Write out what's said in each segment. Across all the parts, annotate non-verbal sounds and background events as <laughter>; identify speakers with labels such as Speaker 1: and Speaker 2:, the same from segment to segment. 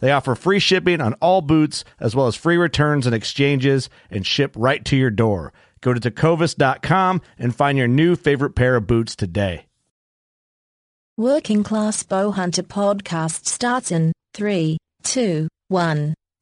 Speaker 1: They offer free shipping on all boots, as well as free returns and exchanges, and ship right to your door. Go to tecovas.com and find your new favorite pair of boots today.
Speaker 2: Working Class Bowhunter podcast starts in 3, 2,
Speaker 3: 1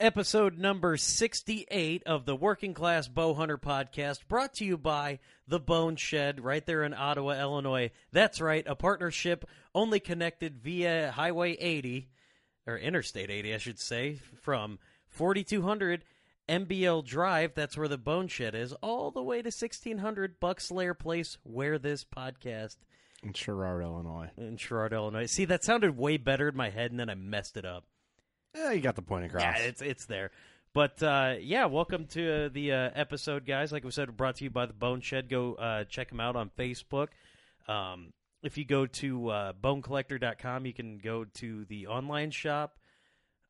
Speaker 3: Episode number 68 of the Working Class Bow Hunter podcast brought to you by The Bone Shed right there in Ottawa, Illinois. That's right, a partnership only connected via Highway 80 or Interstate 80, I should say, from 4200 MBL Drive, that's where the Bone Shed is, all the way to 1600 Buckslayer Place where this podcast
Speaker 4: In Sherrard, Illinois.
Speaker 3: in Sherrard, Illinois. See, that sounded way better in my head and then I messed it up.
Speaker 4: Yeah, you got the point across.
Speaker 3: Yeah, it's it's there. But uh, yeah, welcome to uh, the uh, episode, guys. Like we said, brought to you by the Bone Shed. Go uh, check them out on Facebook. Um, if you go to uh, bonecollector.com, you can go to the online shop.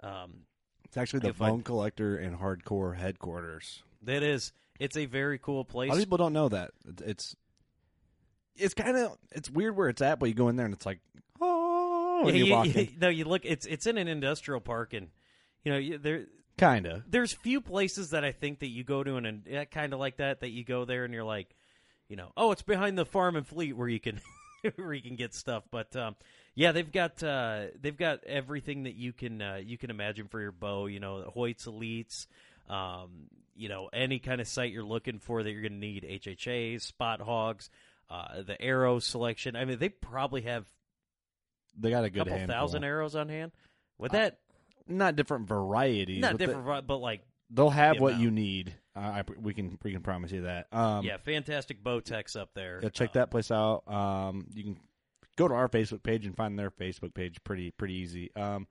Speaker 3: Um,
Speaker 4: It's actually the Bone Collector and Hardcore headquarters.
Speaker 3: that is, it's a very cool place.
Speaker 4: A lot of people don't know that. It's it's, it's kind of it's weird where it's at, but you go in there and it's like oh, when
Speaker 3: Yeah,
Speaker 4: you,
Speaker 3: you-
Speaker 4: walk in,
Speaker 3: no, you look. It's it's in an industrial park, and you know you, there.
Speaker 4: kind of.
Speaker 3: There's few places that I think that you go to and kind of like that that you go there and you're like, you know, oh, it's behind the farm and fleet where you can <laughs> where you can get stuff. But um, yeah, they've got uh, they've got everything that you can uh, you can imagine for your bow. You know, Hoyt's Elites. Um, you know, any kind of sight you're looking for that you're going to need HHAs, Spot Hoggs, uh, the arrow selection. I mean, they probably have
Speaker 4: They got a
Speaker 3: a
Speaker 4: good
Speaker 3: couple
Speaker 4: handful.
Speaker 3: thousand arrows on hand. With
Speaker 4: Uh,
Speaker 3: that,
Speaker 4: Not different varieties.
Speaker 3: not
Speaker 4: but
Speaker 3: different, but like
Speaker 4: they'll have
Speaker 3: the
Speaker 4: what
Speaker 3: amount.
Speaker 4: you need. Uh, I, we can we can promise you that. Um,
Speaker 3: yeah, fantastic bow techs up there.
Speaker 4: Yeah, check
Speaker 3: Uh,
Speaker 4: that place out. Um, you can go to our Facebook page and find their Facebook page pretty pretty easy. Um,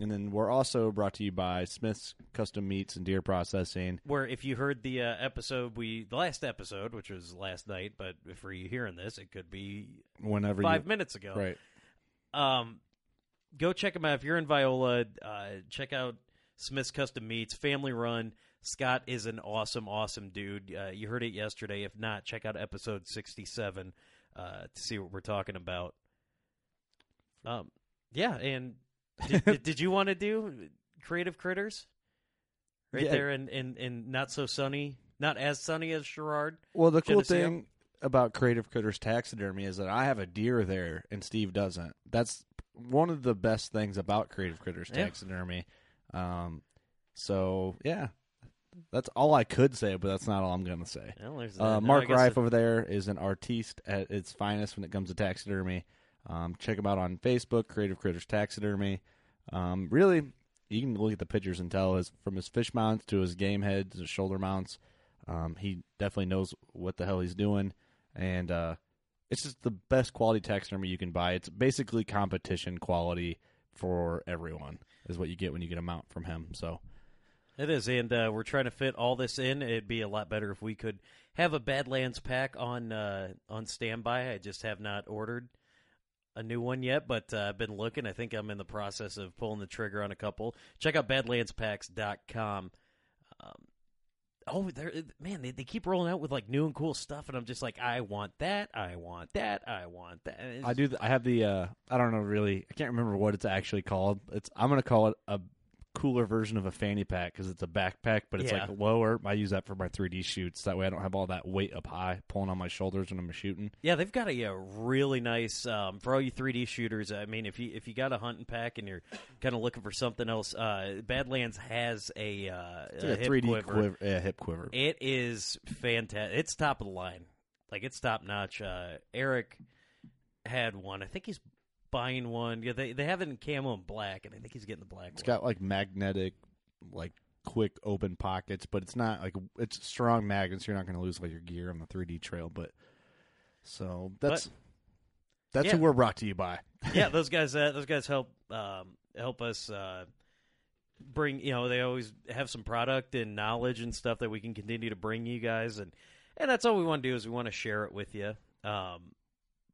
Speaker 4: and then we're also brought to you by Smith's Custom Meats and Deer Processing.
Speaker 3: where if you heard the uh, episode we the last episode which was last night but for you're hearing this it could be
Speaker 4: Whenever
Speaker 3: five
Speaker 4: you,
Speaker 3: minutes ago
Speaker 4: right?
Speaker 3: Um go check them out. If you're in viola uh check out smith's custom meats family run. Scott is an awesome awesome dude. Uh, you heard it yesterday. If not check out episode 67 uh to see what we're talking about. Um yeah and did, did, did you want to do creative critters? Right
Speaker 4: Yeah.
Speaker 3: there in, in in not so sunny not as sunny as Sherrard
Speaker 4: Well, the cool
Speaker 3: Geneseo?
Speaker 4: thing about Creative Critters Taxidermy is that I have a deer there and Steve doesn't. That's one of the best things about Creative Critters
Speaker 3: Yeah.
Speaker 4: Taxidermy. Um, so yeah, that's all I could say, but that's not all I'm gonna say.
Speaker 3: Well.
Speaker 4: Uh,
Speaker 3: No,
Speaker 4: Mark Reif
Speaker 3: it-
Speaker 4: over there is an artiste at its finest when it comes to taxidermy. Um, check him out on Facebook, Creative Critters Taxidermy. Um, really, you can look at the pictures and tell his from his fish mounts to his game heads, his shoulder mounts. Um, he definitely knows what the hell he's doing, and uh, it's just the best quality taxidermy you can buy. It's basically competition quality for everyone. Is what you get when you get a mount from him. So
Speaker 3: It is, and uh, we're trying to fit all this in. It'd be a lot better if we could have a Badlands pack on uh, on standby. I just have not ordered a new one yet, but uh, I've been looking. I think I'm in the process of pulling the trigger on a couple. Check out badlandspacks.com. Um, oh, they're, man, they, they keep rolling out with like new and cool stuff, and I'm just like, I want that, I want that, I want that.
Speaker 4: I do. th- I have the. Uh, I don't know really. I can't remember what it's actually called. It's. I'm gonna call it a cooler version of a fanny pack because it's a backpack, but it's
Speaker 3: Yeah.
Speaker 4: like lower. I use that for my 3D shoots. That way, I don't have all that weight up high pulling on my shoulders when I'm shooting.
Speaker 3: Yeah, they've got a, uh really nice um, for all you 3D shooters. I mean, if you if you got a hunting pack and you're kind of looking for something else, uh, Badlands has a, uh,
Speaker 4: It's like a,
Speaker 3: hip
Speaker 4: 3D
Speaker 3: quiver.
Speaker 4: quiver. Yeah, hip quiver.
Speaker 3: It is fantastic. It's top of the line. Like it's top notch. Uh, Eric had one. I think he's buying one. Yeah, they they have it in camo and black, and I think he's getting the black.
Speaker 4: It's
Speaker 3: one.
Speaker 4: got like magnetic, like quick open pockets, but it's not like it's strong magnets. You're not going to lose like your gear on the 3D trail. But so that's that's
Speaker 3: yeah.
Speaker 4: who we're brought to you by. <laughs>
Speaker 3: yeah, those guys. Uh, those guys help um, help us uh, bring. You know, they always have some product and knowledge and stuff that we can continue to bring you guys, and and that's all we want to do is we want to share it with you. Um,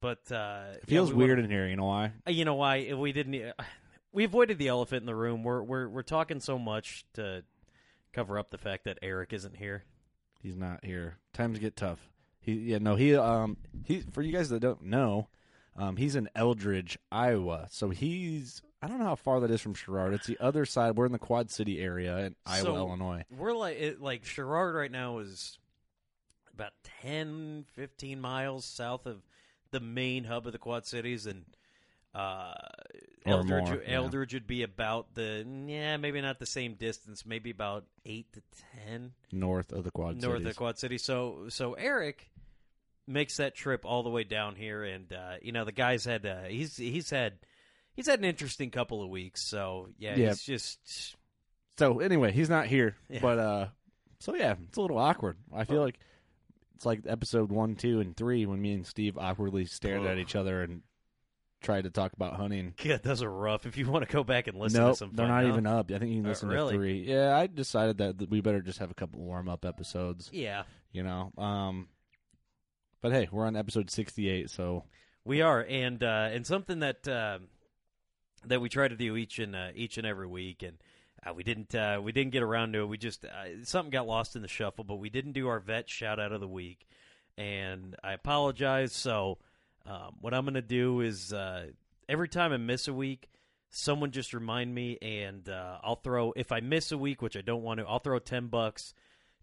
Speaker 3: but uh,
Speaker 4: It
Speaker 3: yeah,
Speaker 4: feels
Speaker 3: we
Speaker 4: weird in here. You know why?
Speaker 3: Uh, You know why we didn't? We avoided the elephant in the room. We're we're we're talking so much to cover up the fact that Eric isn't here.
Speaker 4: He's not here. Times get tough. He yeah no he um he for you guys that don't know, um he's in Eldridge, Iowa. So he's I don't know how far that is from Sherrard. It's the other side. We're in the Quad City area in Iowa,
Speaker 3: So-
Speaker 4: Illinois.
Speaker 3: We're like it, like Sherrard right now is about 10, 15 miles south of the main hub of the Quad Cities, and uh, Eldridge,
Speaker 4: more, yeah.
Speaker 3: Eldridge would be about the yeah maybe not the same distance, maybe about eight to ten
Speaker 4: North of the Quad
Speaker 3: north
Speaker 4: Cities.
Speaker 3: of the Quad City. So so Eric makes that trip all the way down here, and uh, you know the guy's had uh, he's he's had he's had an interesting couple of weeks. So yeah,
Speaker 4: Yeah.
Speaker 3: he's just
Speaker 4: So anyway, he's not here.
Speaker 3: Yeah.
Speaker 4: But uh so yeah, it's a little awkward. I feel
Speaker 3: Well-
Speaker 4: like it's like episode one, two, and three when me and Steve awkwardly stared at each other and tried to talk about hunting.
Speaker 3: God, those are rough. If you want to go back and listen
Speaker 4: nope,
Speaker 3: to some,
Speaker 4: they're not
Speaker 3: no?
Speaker 4: even up. I think you can
Speaker 3: Uh,
Speaker 4: listen
Speaker 3: really?
Speaker 4: to three. Yeah, I decided that we better just have a couple warm up episodes.
Speaker 3: Yeah,
Speaker 4: You know, um, but hey, we're on episode sixty-eight, so
Speaker 3: we are, and uh, and something that uh, that we try to do each and uh, each and every week, and uh, we didn't uh, we didn't get around to it. We just uh, something got lost in the shuffle, but we didn't do our vet shout out of the week, and I apologize. So um, what I'm going to do is uh, every time I miss a week. Someone just remind me, and uh, I'll throw. If I miss a week, which I don't want to, I'll throw ten bucks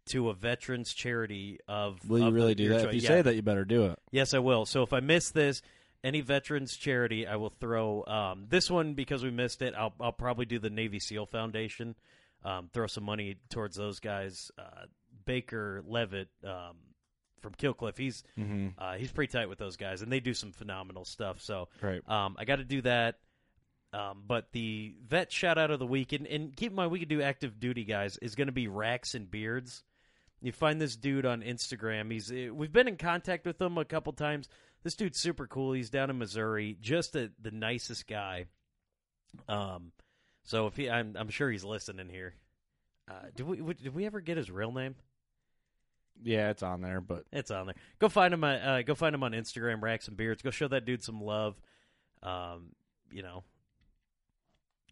Speaker 3: to a veterans charity of.
Speaker 4: will you
Speaker 3: of the-
Speaker 4: really do that?
Speaker 3: choice.
Speaker 4: If you
Speaker 3: Yeah.
Speaker 4: say that, you better do it.
Speaker 3: Yes, I will. So if I miss this, any veterans charity, I will throw um, this one because we missed it. I'll I'll probably do the Navy SEAL Foundation. Um, throw some money towards those guys. Uh, Baker Levitt um, from Kill Cliff. He's
Speaker 4: Mm-hmm.
Speaker 3: uh, he's pretty tight with those guys, and they do some phenomenal stuff. So
Speaker 4: Right.
Speaker 3: um, I got to do that. Um, but the vet shout out of the week, and, and keep in mind we could do active duty guys, is going to be Racks and Beards. You find this dude on Instagram. He's uh, we've been in contact with him a couple times. This dude's super cool. He's down in Missouri, just a, the nicest guy. Um, so if he, I'm I'm sure he's listening here. Uh, did we did we ever get his real name?
Speaker 4: Yeah, it's on there, but
Speaker 3: It's on there. Go find him. On, uh, go find him on Instagram. Racks and Beards. Go show that dude some love. Um, you know,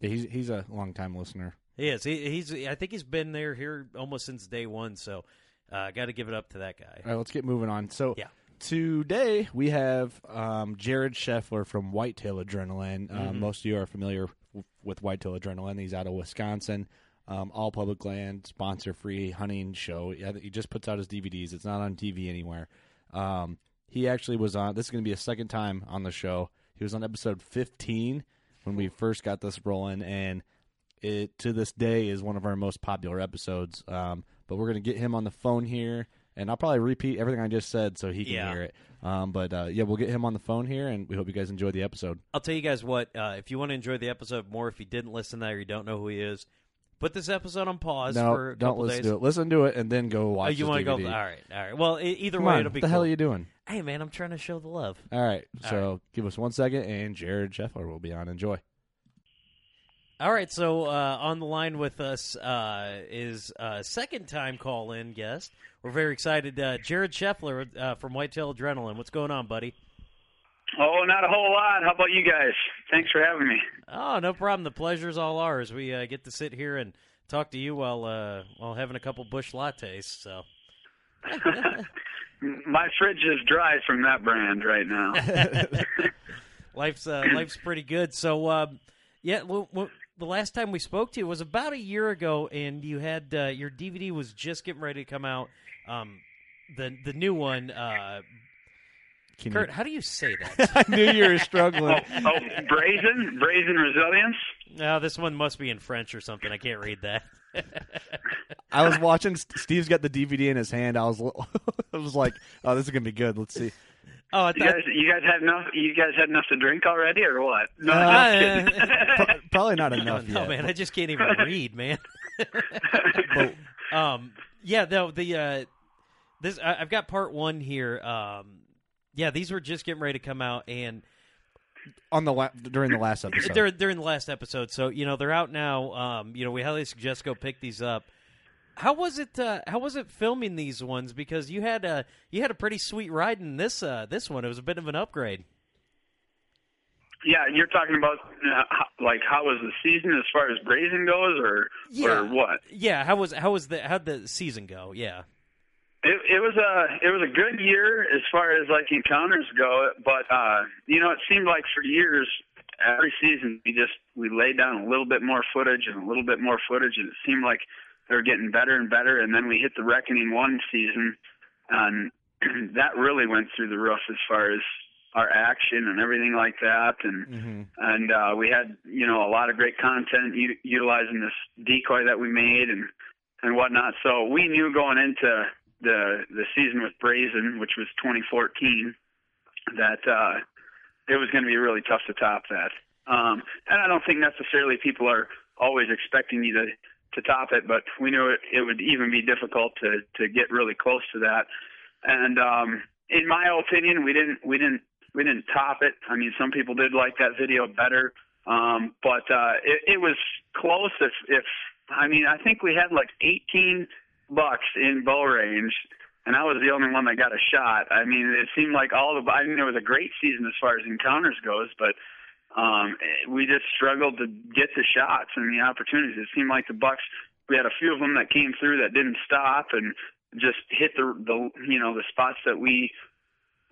Speaker 4: yeah, he's he's a long time listener.
Speaker 3: he is. He, he's. I think he's been there here almost since day one. So, uh, got to give it up to that guy.
Speaker 4: All right, let's get moving on. So
Speaker 3: Yeah.
Speaker 4: Today we have um, Jared Scheffler from Whitetail Adrenaline. Um,
Speaker 3: Mhm.
Speaker 4: most of you are familiar w- with Whitetail Adrenaline. He's out of Wisconsin. Um, all public land, sponsor free hunting show. He just puts out his DVDs. It's not on TV anywhere. Um, he actually was on. This is going to be a second time on the show. He was on episode 15 when we first got this rolling, and it to this day is one of our most popular episodes. Um, but we're going to get him on the phone here, and I'll probably repeat everything I just said so he can
Speaker 3: Yeah.
Speaker 4: hear it. Um, but uh, yeah, we'll get him on the phone here, and we hope you guys enjoy the episode.
Speaker 3: I'll tell you guys what. Uh, if you want to enjoy the episode more, if you didn't listen there, you don't know who he is, put this episode on pause
Speaker 4: no,
Speaker 3: for a
Speaker 4: don't
Speaker 3: couple
Speaker 4: listen
Speaker 3: days.
Speaker 4: to it. Listen to it, and then go
Speaker 3: Oh,
Speaker 4: watch.
Speaker 3: you
Speaker 4: want to
Speaker 3: go? All right, all right. Well, e- either
Speaker 4: Come
Speaker 3: way,
Speaker 4: on,
Speaker 3: it'll be
Speaker 4: what the
Speaker 3: cool.
Speaker 4: hell are you doing?
Speaker 3: Hey, man, I'm trying to show the love.
Speaker 4: All right,
Speaker 3: All
Speaker 4: so give us one second, and Jared Scheffler will be on. Enjoy.
Speaker 3: All right, so uh, on the line with us uh, is uh, second time call in guest. We're very excited. Uh, Jared Scheffler uh, from Whitetail Adrenaline. What's going on, buddy?
Speaker 5: Oh, not a whole lot. How about you guys? Thanks for having me.
Speaker 3: Oh, no problem. The pleasure's all ours. We uh, get to sit here and talk to you while uh, while having a couple Busch Lattes. So <laughs>
Speaker 5: My fridge is dry from that brand right now. <laughs>
Speaker 3: life's uh, life's pretty good. So um, yeah, the last time we spoke to you was about a year ago, and you had uh, your DVD was just getting ready to come out. Um, the the new one. Uh,
Speaker 4: Can
Speaker 3: Kurt,
Speaker 4: you-
Speaker 3: how do you say that? <laughs>
Speaker 4: I knew you were
Speaker 5: oh,
Speaker 4: struggling.
Speaker 5: oh, brazen, brazen resilience.
Speaker 3: no, this one must be in French or something. I can't read that.
Speaker 4: I was watching. Steve's got the DVD in his hand. I was, <laughs> I was like, "Oh, this is gonna be good." Let's see.
Speaker 3: Oh, I
Speaker 5: You guys, you guys had enough. You guys had enough to drink already, or what? No,
Speaker 4: Uh,
Speaker 5: just kidding. <laughs> <laughs>
Speaker 4: Pro- probably not enough
Speaker 3: no,
Speaker 4: yet.
Speaker 3: man, I just can't even read, man. <laughs> um, yeah, no, the uh, this I, I've got part one here. Um, yeah, these were just getting ready to come out, and
Speaker 4: On the la- during the last episode,
Speaker 3: during during the last episode. So you know they're out now. Um, you know we highly suggest go pick these up. How was it? Uh, how was it filming these ones? Because you had a you had a pretty sweet ride in this uh, this one. It was a bit of an upgrade.
Speaker 5: yeah, you're talking about uh, how, like how was the season as far as brazen goes, or
Speaker 3: Yeah.
Speaker 5: or what?
Speaker 3: Yeah. How was how was the how'd the season go? Yeah.
Speaker 5: It, it was a it was a good year as far as like encounters go, but uh, you know it seemed like for years every season we just we laid down a little bit more footage and a little bit more footage, and it seemed like they were getting better and better. And then we hit the Reckoning one season, and <clears throat> that really went through the roof as far as our action and everything like that. And
Speaker 4: hmm
Speaker 5: and uh, we had you know a lot of great content u- utilizing this decoy that we made and and whatnot. So we knew going into the the season with Brazen, which was 2014, that uh, it was going to be really tough to top that. Um, and I don't think necessarily people are always expecting you to to top it, but we knew it, it would even be difficult to to get really close to that. And um, in my opinion, we didn't we didn't we didn't top it. I mean, some people did like that video better, um, but uh, it, it was close. If if I mean, I think we had like 18 bucks in bow range, and I was the only one that got a shot. I mean, it seemed like all the. I mean, it was a great season as far as encounters goes, but um, we just struggled to get the shots and the opportunities. It seemed like the bucks. We had a few of them that came through that didn't stop and just hit the the you know the spots that we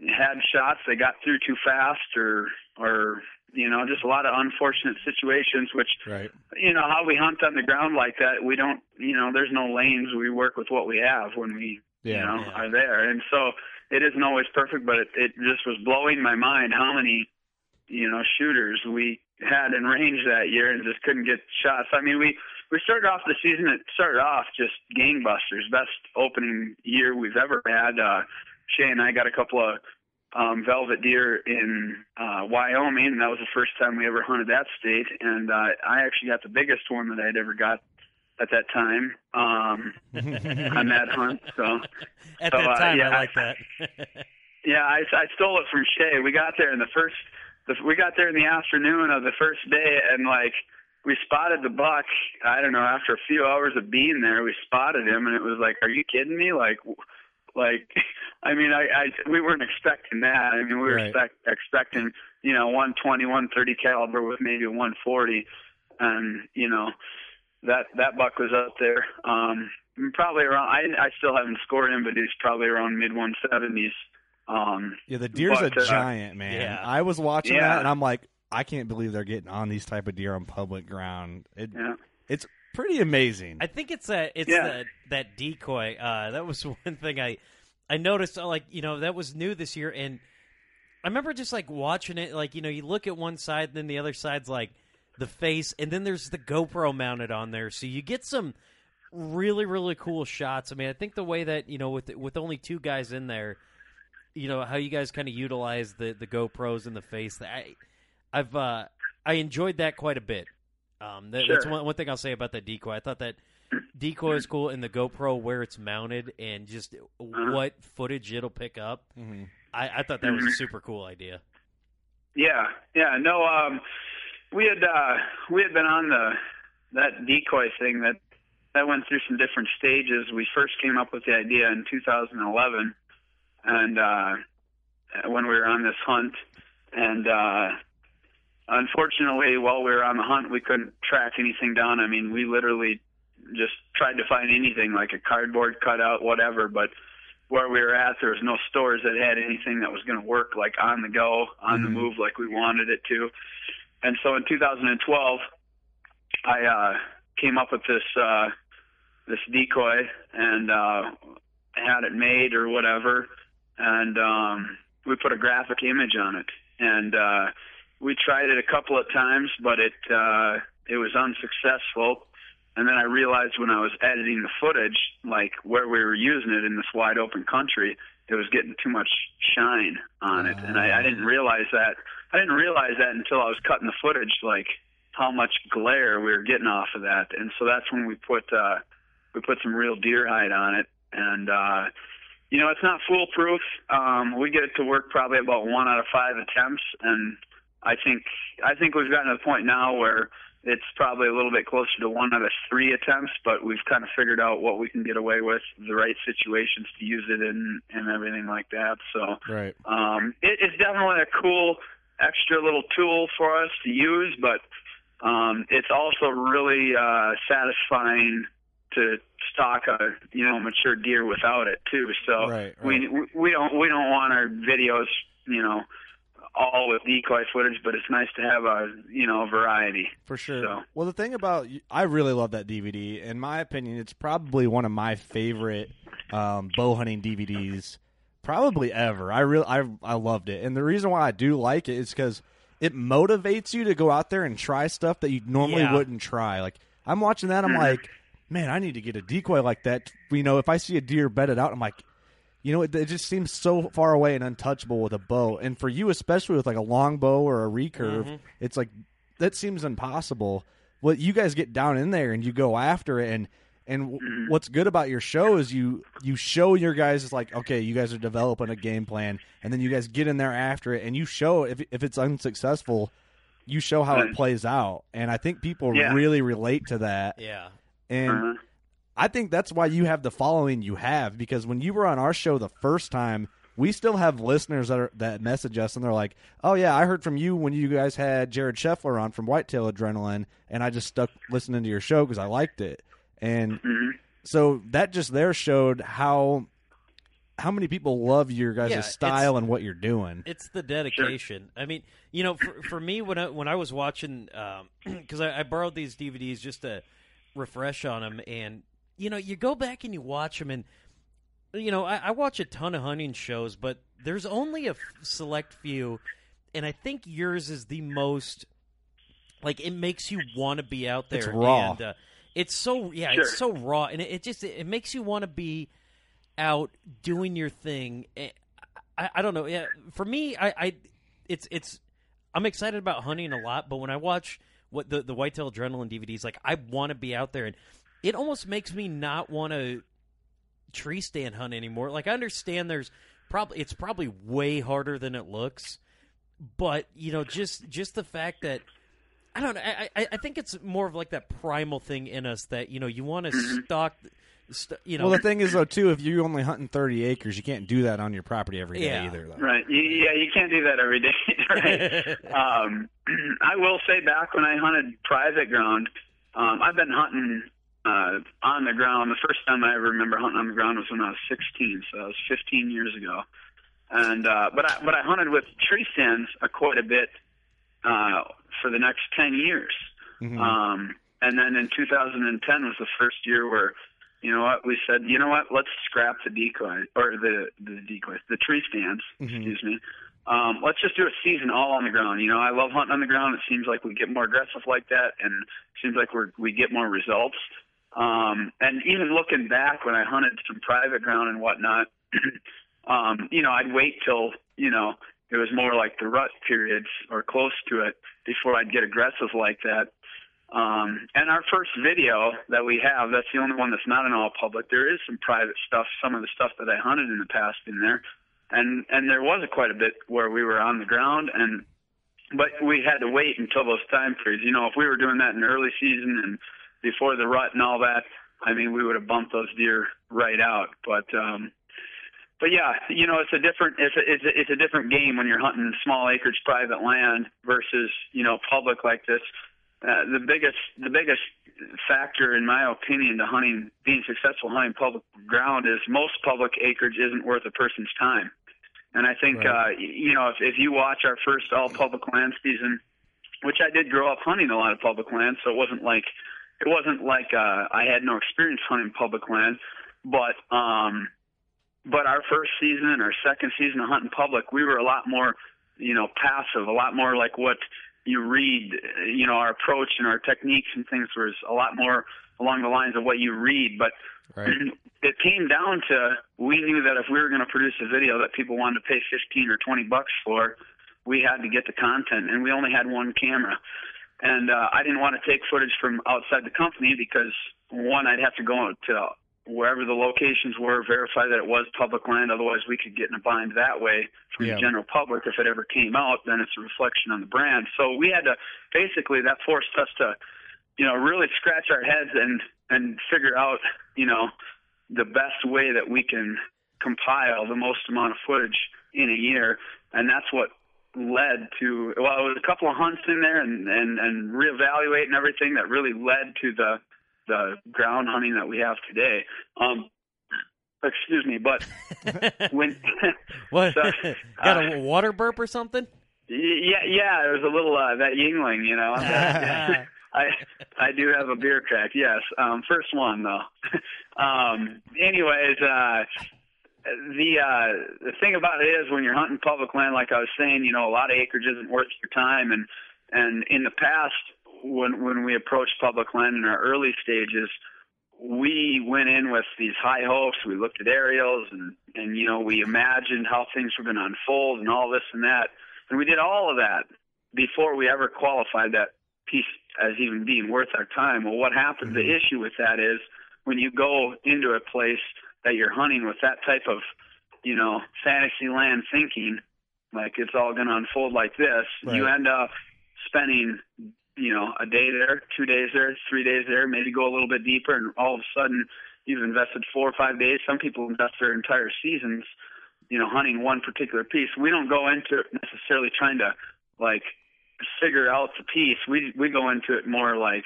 Speaker 5: had shots. They got through too fast, or or you know just a lot of unfortunate situations, which
Speaker 4: Right.
Speaker 5: you know how we hunt on the ground like that. We don't you know there's no lanes. We work with what we have when we
Speaker 4: Yeah.
Speaker 5: you know
Speaker 3: Yeah.
Speaker 5: are there, and so it isn't always perfect, but it, it just was blowing my mind how many you know shooters we had in range that year and just couldn't get shots. I mean we we started off the season. It started off just gangbusters, best opening year we've ever had. Uh, Shay and I got a couple of um, velvet deer in uh, Wyoming, and that was the first time we ever hunted that state. And uh, I actually got the biggest one that I'd ever got at that time um, <laughs> on that hunt. So
Speaker 3: At
Speaker 5: So,
Speaker 3: that
Speaker 5: uh,
Speaker 3: time,
Speaker 5: yeah,
Speaker 3: I like that. <laughs>
Speaker 5: yeah, I, I stole it from Shay. We got there in the first, the, we got there in the afternoon of the first day, and like we spotted the buck. I don't know. After a few hours of being there, we spotted him, and it was like, "Are you kidding me?" Like, like, <laughs> I mean, I, I we weren't expecting that. I mean, we were
Speaker 4: Right.
Speaker 5: expect, expecting, you know, 120, 130 caliber with maybe a 140, and you know, that that buck was up there. Um, probably around. I I still haven't scored him, but he's probably around mid 170s. Um,
Speaker 4: Yeah, the deer's
Speaker 5: But,
Speaker 4: a
Speaker 5: uh,
Speaker 4: giant, man.
Speaker 3: Yeah.
Speaker 4: I was watching
Speaker 5: Yeah.
Speaker 4: that and I'm like, I can't believe they're getting on these type of deer on public ground. It,
Speaker 5: yeah.
Speaker 4: It's pretty amazing.
Speaker 3: I think it's that it's
Speaker 5: Yeah.
Speaker 3: that that decoy. Uh, that was <laughs> one thing I I noticed uh, like you know that was new this year, and I remember just like watching it. Like you know, you look at one side, then the other side's like the face, and then there's the GoPro mounted on there, so you get some really really cool shots. I mean, I think the way that you know with with only two guys in there, you know how you guys kind of utilize the the GoPros in the face. I, I've uh, I enjoyed that quite a bit. Um, that, That's one, one thing I'll say about that decoy. I thought that decoy is cool, and the GoPro where it's mounted, and just what footage it'll pick up.
Speaker 4: Mhm.
Speaker 3: I, I thought that was a
Speaker 5: Mhm.
Speaker 3: super cool idea.
Speaker 5: Yeah, yeah. No, um, we had uh, we had been on the that decoy thing that that went through some different stages. We first came up with the idea in 2011, and uh, when we were on this hunt, and uh, unfortunately, while we were on the hunt, we couldn't track anything down. I mean, we literally just tried to find anything like a cardboard cutout, whatever, but where we were at, there was no stores that had anything that was going to work like on the go, on the
Speaker 4: Mhm.
Speaker 5: move, like we wanted it to. And so in 2012, I uh, came up with this uh, this decoy and uh, had it made or whatever, and um, we put a graphic image on it. And uh, we tried it a couple of times, but it uh, it was unsuccessful. And then I realized when I was editing the footage, like where we were using it in this wide open country, it was getting too much shine on it, and I, I didn't realize that. I didn't realize that until I was cutting the footage, like how much glare we were getting off of that. And so that's when we put uh, we put some real deer hide on it, and uh, you know it's not foolproof. Um, we get it to work probably about one out of five attempts, and I think I think we've gotten to the point now where it's probably a little bit closer to one out of three attempts, but we've kind of figured out what we can get away with, the right situations to use it in, and everything like that. So
Speaker 4: Right.
Speaker 5: um, it, it's definitely a cool extra little tool for us to use, but um, it's also really uh, satisfying to stock a you know mature deer without it too. So
Speaker 4: Right,
Speaker 5: we we- we don't we don't want our videos you know all with decoy footage, but it's nice to have a you know variety.
Speaker 4: For sure.
Speaker 5: So-
Speaker 4: Well, the thing about I really love that DVD. In my opinion, it's probably one of my favorite um, bow hunting DVDs, probably ever. I really I I loved it, and the reason why I do like it is because it motivates you to go out there and try stuff that you normally
Speaker 3: Yeah.
Speaker 4: wouldn't try. Like I'm watching that, I'm <clears throat> like, man, I need to get a decoy like that. You know, if I see a deer bedded out, I'm like. You know, it, it just seems so far away and untouchable with a bow. And for you, especially with like a long bow or a recurve, mm-hmm. it's like that seems impossible. Well, you guys get down in there and you go after it, and and w- mm-hmm. what's good about your show is you you show your guys it's like okay, you guys are developing a game plan, and then you guys get in there after it, and you show if if it's unsuccessful, you show how it plays out, and I think people
Speaker 5: Yeah.
Speaker 4: really relate to that,
Speaker 3: Yeah.
Speaker 4: And
Speaker 5: Uh-huh.
Speaker 4: I think that's why you have the following you have because when you were on our show the first time, we still have listeners that are, that message us and they're like, "Oh yeah, I heard from you when you guys had Jared Scheffler on from Whitetail Adrenaline, and I just stuck listening to your show because I liked it." And
Speaker 5: Mhm.
Speaker 4: so that just there showed how how many people love your guys'
Speaker 3: Yeah,
Speaker 4: style and what you're doing.
Speaker 3: It's the dedication. I mean, you know, for for me when I when I was watching, <clears throat> because I, I borrowed these DVDs just to refresh on them, and you know, you go back and you watch them, and you know, I, I watch a ton of hunting shows, but there's only a f- select few, and I think yours is the most. Like it makes you want to be out there.
Speaker 4: It's raw.
Speaker 3: And, uh, it's so yeah,
Speaker 5: Sure.
Speaker 3: it's so raw, and it, it just it makes you want to be out doing your thing. Eh, I, I don't know. Yeah, for me, I, I it's it's I'm excited about hunting a lot, but when I watch what the the Whitetail Adrenaline DVDs, like I want to be out there, and it almost makes me not want to tree stand hunt anymore. Like I understand there's probably it's probably way harder than it looks, but you know just just the fact that I don't know. I, I I think it's more of like that primal thing in us that you know you want to mm-hmm. stalk. St- you know,
Speaker 4: well, the thing is though too, if you're only hunting 30 acres, you can't do that on your property every day
Speaker 3: Yeah.
Speaker 4: either. Though.
Speaker 5: Right. You, yeah, you can't do that every day. <laughs> right. <laughs> um, <clears throat> I will say, back when I hunted private ground, um, I've been hunting uh, on the ground. The first time I ever remember hunting on the ground was when I was 16, so that was 15 years ago. And uh, but I but I hunted with tree stands uh, quite a bit uh, for the next 10 years.
Speaker 4: Mhm.
Speaker 5: Um, and then in 2010 was the first year where you know what? We said, you know what? Let's scrap the decoy or the the decoys, the tree stands.
Speaker 4: Mhm.
Speaker 5: Excuse me. Um, let's just do a season all on the ground. You know, I love hunting on the ground. It seems like we get more aggressive like that, and it seems like we're we get more results. Um, and even looking back when I hunted some private ground and whatnot, <clears throat> um, you know, I'd wait till you know it was more like the rut periods or close to it before I'd get aggressive like that. Um, and our first video that we have, that's the only one that's not in all public. There is some private stuff, some of the stuff that I hunted in the past in there, and and there was quite a bit where we were on the ground, and but we had to wait until those time periods. You know, if we were doing that in early season and before the rut and all that, I mean, we would have bumped those deer right out. But um, but yeah, you know, it's a different it's a, it's a, it's a different game when you're hunting small acreage private land versus you know public like this. Uh, the biggest the biggest factor in my opinion to hunting being successful hunting public ground is most public acreage isn't worth a person's time. And I think uh you know if if you watch our first all public land season, which I did grow up hunting a lot of public land, so it wasn't like it wasn't like uh I had no experience hunting public land, but um but our first season and our second season of hunting public, we were a lot more, you know, passive, a lot more like what you read, you know, our approach and our techniques and things was a lot more along the lines of what you read. But <clears throat> it came down to we knew that if we were going to produce a video that people wanted to pay 15 or 20 bucks for, we had to get the content, and we only had one camera. And uh, I didn't want to take footage from outside the company because one, I'd have to go to wherever the locations were, verify that it was public land. Otherwise, we could get in a bind that way from
Speaker 4: Yeah.
Speaker 5: the general public. If it ever came out, then it's a reflection on the brand. So we had to basically that forced us to, you know, really scratch our heads and and figure out, you know, the best way that we can compile the most amount of footage in a year, and that's what led to well, it was a couple of hunts in there and and and reevaluating everything that really led to the the ground hunting that we have today. Um, excuse me, but <laughs> when <laughs>
Speaker 3: What?
Speaker 5: So, <laughs>
Speaker 3: Got
Speaker 5: uh,
Speaker 3: a water burp or something?
Speaker 5: yeah, yeah, there was a little uh, that Yuengling, you know. I I do have a beer crack, yes. Um, first one though. um, anyways, uh, the uh, the thing about it is when you're hunting public land, like I was saying, you know, a lot of acreage isn't worth your time, and and in the past, when when we approached public land in our early stages, we went in with these high hopes. We looked at aerials and and you know we imagined how things were going to unfold and all this and that, and we did all of that before we ever qualified that piece as even being worth our time. Well, what happens? The mm-hmm. issue with that is when you go into a place that you're hunting with that type of, you know, fantasy land thinking, like it's all going to unfold like this, you end up spending, you know, a day there, two days there, three days there, maybe go a little bit deeper, and all of a sudden you've invested four or five days. Some people invest their entire seasons, you know, hunting one particular piece. We don't go into it necessarily trying to like figure out the piece. We we go into it more like,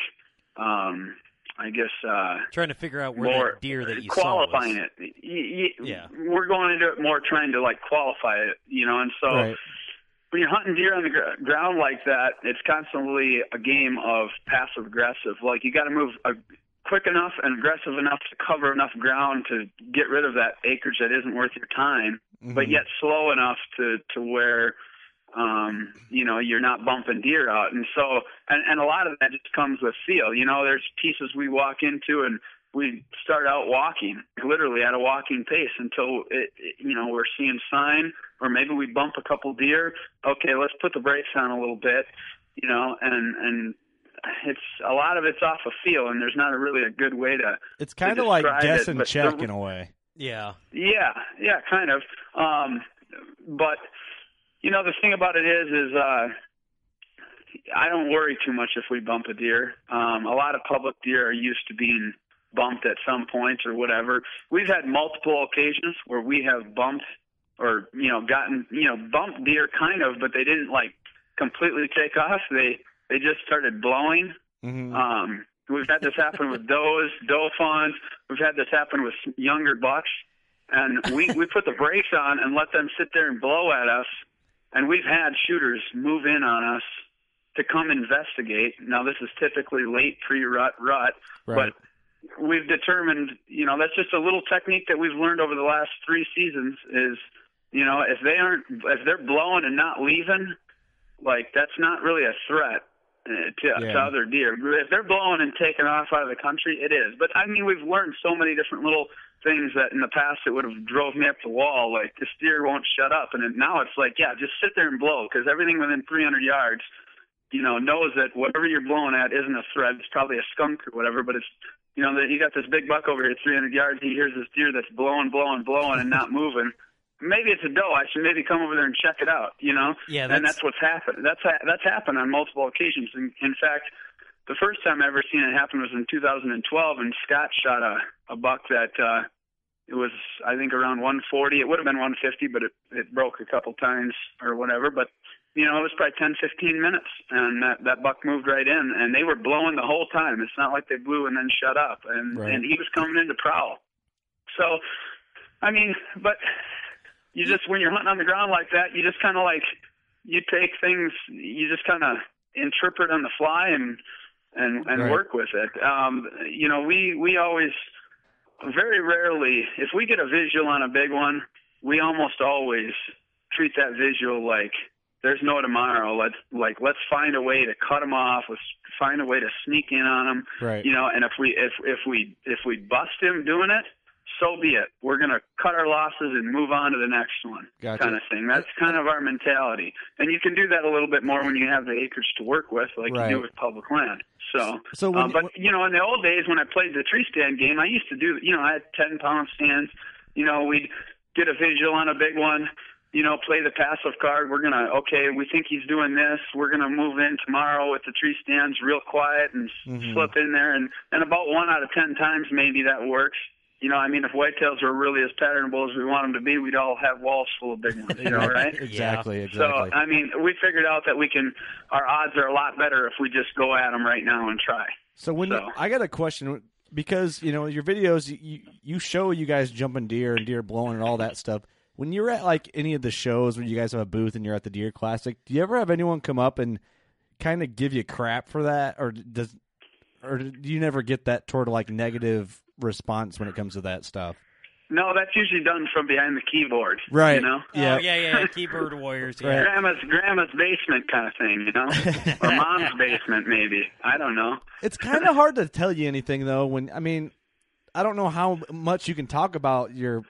Speaker 5: um, I guess. uh
Speaker 3: Trying to figure out where
Speaker 5: more
Speaker 3: that deer that you
Speaker 5: qualifying
Speaker 3: saw was.
Speaker 5: it. Y- y-
Speaker 3: Yeah.
Speaker 5: we're going into it more trying to like qualify it, you know. And so
Speaker 4: Right.
Speaker 5: When you're hunting deer on the gr- ground like that, it's constantly a game of passive aggressive. Like you got to move uh, quick enough and aggressive enough to cover enough ground to get rid of that acreage that isn't worth your time, but yet slow enough to to where um you know you're not bumping deer out. And so and and a lot of that just comes with feel. You know there's pieces we walk into and we start out walking literally at a walking pace until it, it you know we're seeing sign or maybe we bump a couple deer okay let's put the brakes on a little bit you know and and it's a lot of it's off of feel and there's not a really a good way to
Speaker 4: It's kind of like
Speaker 5: describe it,
Speaker 4: guess and check
Speaker 5: the-
Speaker 4: in a way.
Speaker 3: Yeah.
Speaker 5: yeah, yeah, kind of. Um, but you know, the thing about it is, is uh, I don't worry too much if we bump a deer. Um, a lot of public deer are used to being bumped at some point or whatever. We've had multiple occasions where we have bumped or you know gotten you know bumped deer kind of, but they didn't like completely take off. They they just started blowing. Um, we've had this happen with does, doe fawns. We've had this happen with younger bucks, and we we put the brakes on and let them sit there and blow at us. And we've had shooters move in on us to come investigate. Now this is typically late pre-rut rut,
Speaker 4: Right.
Speaker 5: but we've determined, you know, that's just a little technique that we've learned over the last three seasons. Is you know, if they aren't, if they're blowing and not leaving, like that's not really a threat uh, to,
Speaker 4: Yeah.
Speaker 5: to other deer. If they're blowing and taking off out of the country, it is. But I mean, we've learned so many different little things that in the past it would have drove me up the wall. Like this deer won't shut up, and now it's like, yeah, just sit there and blow because everything within 300 yards, you know, knows that whatever you're blowing at isn't a threat. It's probably a skunk or whatever, but it's you know, that you got this big buck over here, 300 yards. He hears this deer that's blowing, blowing, blowing, and not moving. Maybe it's a doe. I should maybe come over there and check it out. You know,
Speaker 3: Yeah,
Speaker 5: and
Speaker 3: that's-
Speaker 5: that's what's happened. That's ha- that's happened on multiple occasions. In, in fact, the first time I ever seen it happen was in 2012, and Scott shot a a buck that uh, it was I think around 140. It would have been 150, but it it broke a couple times or whatever. But you know, it was probably 10, 15 minutes, and that that buck moved right in, and they were blowing the whole time. It's not like they blew and then shut up, and
Speaker 4: Right.
Speaker 5: and he was coming in to prowl. So, I mean, but you just when you're hunting on the ground like that, you just kind of like you take things, you just kind of interpret on the fly and and and
Speaker 4: Right.
Speaker 5: work with it. Um, you know, we we always very rarely if we get a visual on a big one, we almost always treat that visual like there's no tomorrow. Let's like let's find a way to cut them off. Let's find a way to sneak in on them.
Speaker 4: Right.
Speaker 5: You know, and if we if if we if we bust him doing it, so be it. We're gonna cut our losses and move on to the next one,
Speaker 4: Gotcha.
Speaker 5: kind of thing. That's kind of our mentality, and you can do that a little bit more when you have the acreage to work with, like
Speaker 4: Right.
Speaker 5: you do with public land. So,
Speaker 4: So when-
Speaker 5: um, but you know, in the old days when I played the tree stand game, I used to do. You know, I had ten pound stands. You know, we'd get a visual on a big one. You know, play the passive card. We're gonna okay. We think he's doing this. We're gonna move in tomorrow with the tree stands, real quiet, and s
Speaker 4: Mhm.
Speaker 5: slip in there. And and about one out of ten times, maybe that works. You know, I mean, if whitetails were really as patternable as we want them to be, we'd all have walls full of big ones. You know, <laughs> right?
Speaker 4: Exactly. <laughs> Exactly.
Speaker 5: So I mean, we figured out that we can. Our odds are a lot better if we just go at them right now and try.
Speaker 4: So when
Speaker 5: So-
Speaker 4: I got a question because you know your videos you you show you guys jumping deer and deer blowing and all that stuff. When you're at like any of the shows where you guys have a booth and you're at the deer classic, do you ever have anyone come up and kind of give you crap for that, or does or do you never get that toward like negative response when it comes to that stuff?
Speaker 5: No, that's usually done from behind the keyboard.
Speaker 4: Right.
Speaker 5: You know.
Speaker 4: Yeah.
Speaker 3: Oh, yeah, yeah, <laughs> keyboard warriors. Yeah.
Speaker 5: Grandma's grandma's basement kind of thing, you know, <laughs> or mom's basement maybe. I don't know.
Speaker 4: It's kind of hard to tell you anything though. When I mean, I don't know how much you can talk about your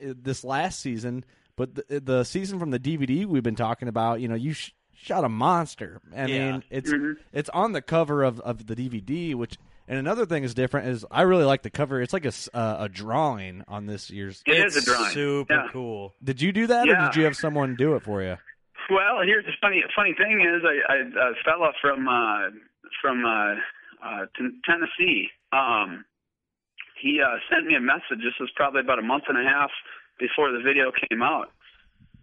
Speaker 4: this last season, but the, the season from the DVD we've been talking about. You know, you sh- shot a monster. I
Speaker 3: Yeah.
Speaker 4: mean, it's
Speaker 5: Mhm.
Speaker 4: it's on the cover of of the DVD, which. And another thing is different is I really like the cover. It's like a, s- uh, a drawing on this year's.
Speaker 5: It is
Speaker 3: It's
Speaker 5: a drawing.
Speaker 3: Super
Speaker 5: Yeah.
Speaker 3: cool.
Speaker 4: Did you do that, or did you have someone do it for you?
Speaker 5: Well, here's the funny funny thing is I, I a fella from uh from uh uh Ten- Tennessee um he uh sent me a message. This was probably about a month and a half before the video came out.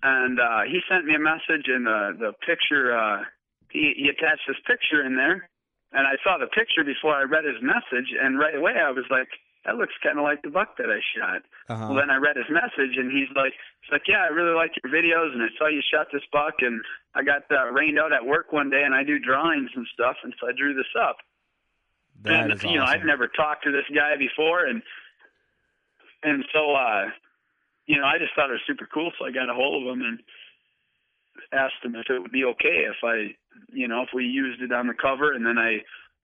Speaker 5: And uh he sent me a message and the the picture uh he he attached this picture in there. And I saw the picture before I read his message. And right away I was like that looks kind of like the buck that I shot.
Speaker 4: Uh-huh.
Speaker 5: well, then I read his message, and he's like, he's like, yeah, I really like your videos, and I saw you shot this buck, and I got uh, rained out at work one day, and I do drawings and stuff, and so I drew this up.
Speaker 4: That
Speaker 5: and
Speaker 4: is
Speaker 5: you know, I'd never talked to this guy before, and and so uh, you know, I just thought it was super cool, so I got a hold of him and asked him if it would be okay if I, you know, if we used it on the cover, and then I,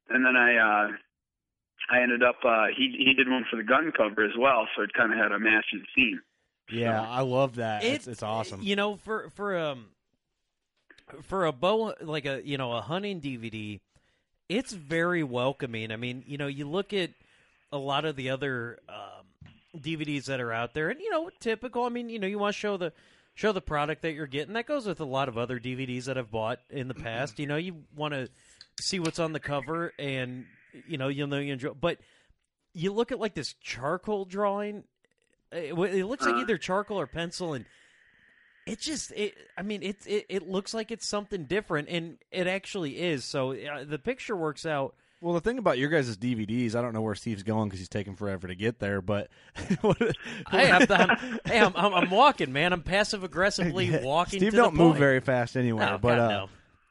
Speaker 5: and then I. uh I ended up uh he he did one for the gun cover as well, so it kind of had a matching theme.
Speaker 4: Yeah, I love that.
Speaker 3: It-
Speaker 4: it's, it's awesome.
Speaker 3: You know, for for um for a bow like a you know a hunting DVD, it's very welcoming. I mean, you know, you look at a lot of the other um, DVDs that are out there, and you know, typical. I mean, you know, you want to show the show the product that you're getting. That goes with a lot of other DVDs that I've bought in the past. You know, you want to see what's on the cover, and you know, you'll know you enjoy. But you look at like this charcoal drawing. It, it looks like
Speaker 5: Uh.
Speaker 3: either charcoal or pencil, and it just it i mean it, it it looks like it's something different and it actually is so uh, the picture works out
Speaker 4: Well, the thing about your guys' DVDs, I don't know where Steve's going because he's taking forever to get there. But <laughs>
Speaker 3: hey i'm, I'm, hey, I'm, I'm, I'm walking man i'm passive aggressively walking
Speaker 4: Steve don't move
Speaker 3: point.
Speaker 4: very fast anyway.
Speaker 3: Oh,
Speaker 4: but
Speaker 3: God,
Speaker 4: uh,
Speaker 3: no.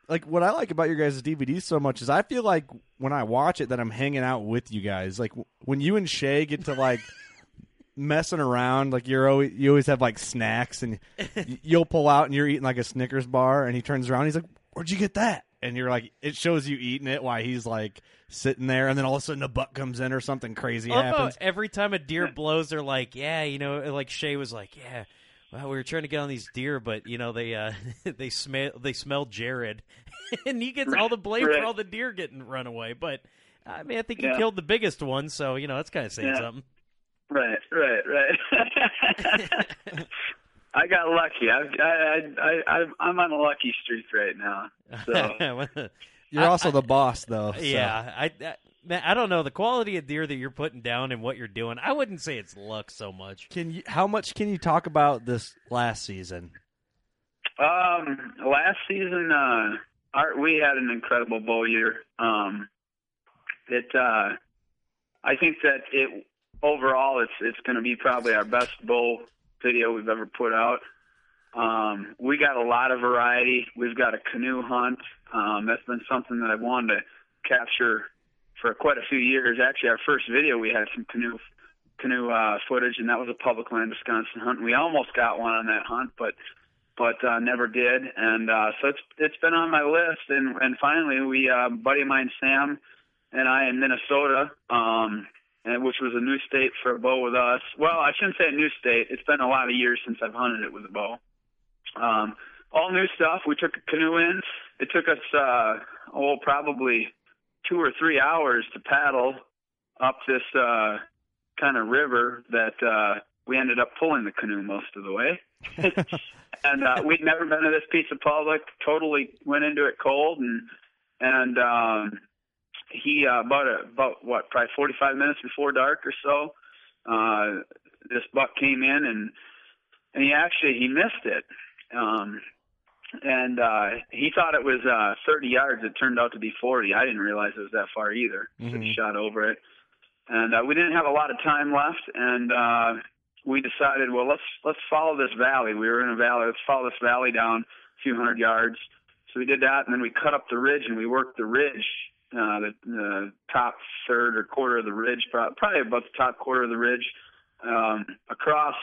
Speaker 4: like what I like about your guys' DVDs so much is I feel like when I watch it that I'm hanging out with you guys. Like w- when you and Shay get to like <laughs> messing around, like you're always you always have like snacks and <laughs> you'll pull out and you're eating like a Snickers bar and he turns around he's like, "Where'd you get that?" And you're like, it shows you eating it while he's like sitting there, and then all of a sudden a buck comes in or something crazy
Speaker 3: Although
Speaker 4: happens.
Speaker 3: every time a deer blows, they're like, yeah, you know, like Shay was like, yeah. Well, we were trying to get on these deer, but you know they uh, <laughs> they smell they smell Jared, <laughs> and he gets all the blame
Speaker 5: Right.
Speaker 3: for all the deer getting run away. But I mean, I think he
Speaker 5: Yeah.
Speaker 3: killed the biggest one, so you know that's kind of saying
Speaker 5: Yeah.
Speaker 3: something.
Speaker 5: Right, right, right. <laughs> I got lucky. I, I, I, I, I'm on a lucky streak right now. So <laughs>
Speaker 4: You're also the boss, though. so-
Speaker 3: Yeah, I, I man, I don't know the quality of deer that you're putting down and what you're doing. I wouldn't say it's luck so much.
Speaker 4: Can you? How much can you talk about this last season?
Speaker 5: Um, last season, uh, our, we had an incredible bow year. Um, it, uh, I think that it overall, it's it's going to be probably our best bow video we've ever put out. Um, we got a lot of variety. We've got a canoe hunt. Um, that's been something that I've wanted to capture for quite a few years. Actually, our first video we had some canoe canoe uh, footage, and that was a public land Wisconsin hunt. We almost got one on that hunt, but but uh, never did. And uh, so it's it's been on my list. And and finally, we uh, buddy of mine Sam and I in Minnesota, um, and which was a new state for a bow with us. Well, I shouldn't say a new state. It's been a lot of years since I've hunted it with a bow. Um, all new stuff. We took a canoe in. It took us uh, oh probably two or three hours to paddle up this uh, kind of river that uh, we ended up pulling the canoe most of the way. <laughs> and uh, we'd never been to this piece of public. Totally went into it cold, and and um, he uh, about a, about what probably 45 minutes before dark or so, uh, this buck came in and and he actually he missed it. Um, and uh, he thought it was uh, 30 yards. It turned out to be 40. I didn't realize it was that far either. So he shot over it, and uh, we didn't have a lot of time left, and uh, we decided, well, let's let's follow this valley. We were in a valley. Let's follow this valley down a few hundred yards. So we did that, and then we cut up the ridge, and we worked the ridge, uh, the, the top third or quarter of the ridge, probably about the top quarter of the ridge, um, across.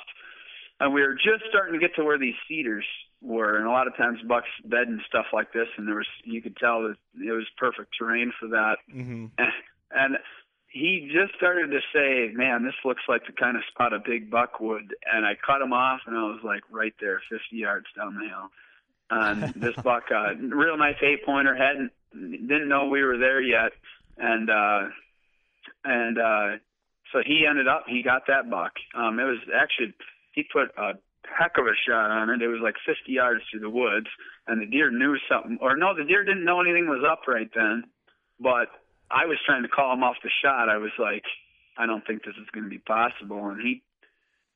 Speaker 5: And we were just starting to get to where these cedars were, and a lot of times bucks bed and stuff like this, and there was you could tell that it was perfect terrain for that.
Speaker 4: Mm-hmm. <laughs>
Speaker 5: And he just started to say, "Man, this looks like the kind of spot a big buck would." And I cut him off, and I was like, right there, 50 yards down the hill. And this <laughs> buck, uh, real nice eight pointer, hadn't didn't know we were there yet, and uh, and uh, so he ended up he got that buck. Um, it was actually he put a heck of a shot on it. It was like 50 yards through the woods, and the deer knew something, or no, the deer didn't know anything was up right then, but I was trying to call him off the shot. I was like, I don't think this is going to be possible, and he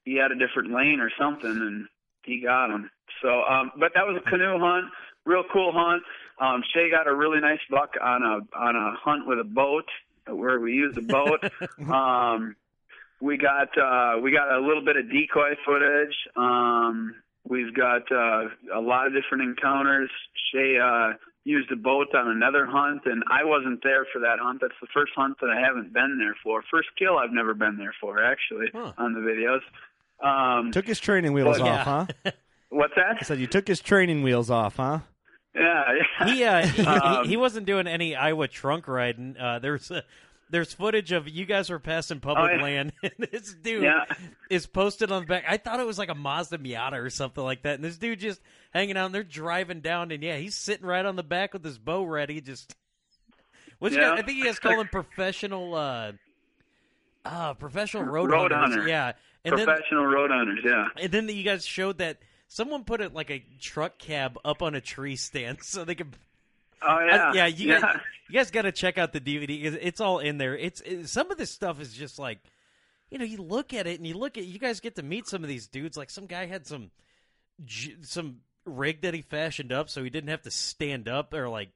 Speaker 5: he had a different lane or something, and he got him. So, um, but that was a canoe hunt, real cool hunt. Um, Shay got a really nice buck on a on a hunt with a boat where we used a boat. <laughs> um, we got uh, we got a little bit of decoy footage. Um, we've got uh, a lot of different encounters. Shay uh, used a boat on another hunt, and I wasn't there for that hunt. That's the first hunt that I haven't been there for. First kill I've never been there for, actually, on the videos. Um,
Speaker 4: Took his training wheels
Speaker 5: Well,
Speaker 4: off, huh? <laughs>
Speaker 5: what's that?
Speaker 4: I said you took his training wheels off, huh?
Speaker 5: Yeah, yeah.
Speaker 3: He uh, he,
Speaker 5: Um,
Speaker 3: he, he wasn't doing any Iowa trunk riding. Uh, there's uh, there's footage of you guys were passing public
Speaker 5: Oh, yeah.
Speaker 3: land, <laughs> and this dude
Speaker 5: Yeah.
Speaker 3: is posted on the back. I thought it was like a Mazda Miata or something like that, and this dude just hanging out. and They're driving down, and yeah, he's sitting right on the back with his bow ready. Just what's
Speaker 5: Yeah.
Speaker 3: I think you guys call him professional. uh uh, professional road,
Speaker 5: Road
Speaker 3: hunters.
Speaker 5: hunter.
Speaker 3: Yeah, and then
Speaker 5: Professional road hunters, yeah.
Speaker 3: and then you guys showed that someone put it like a truck cab up on a tree stand <laughs> so they could.
Speaker 5: Oh yeah,
Speaker 3: I- yeah. You
Speaker 5: yeah.
Speaker 3: guys, you guys got to check out the DVD. It's- It's all in there. It's it, some of this stuff is just like, you know, you look at it and you look at. You guys get to meet some of these dudes. Like some guy had some, some rig that he fashioned up so he didn't have to stand up or like.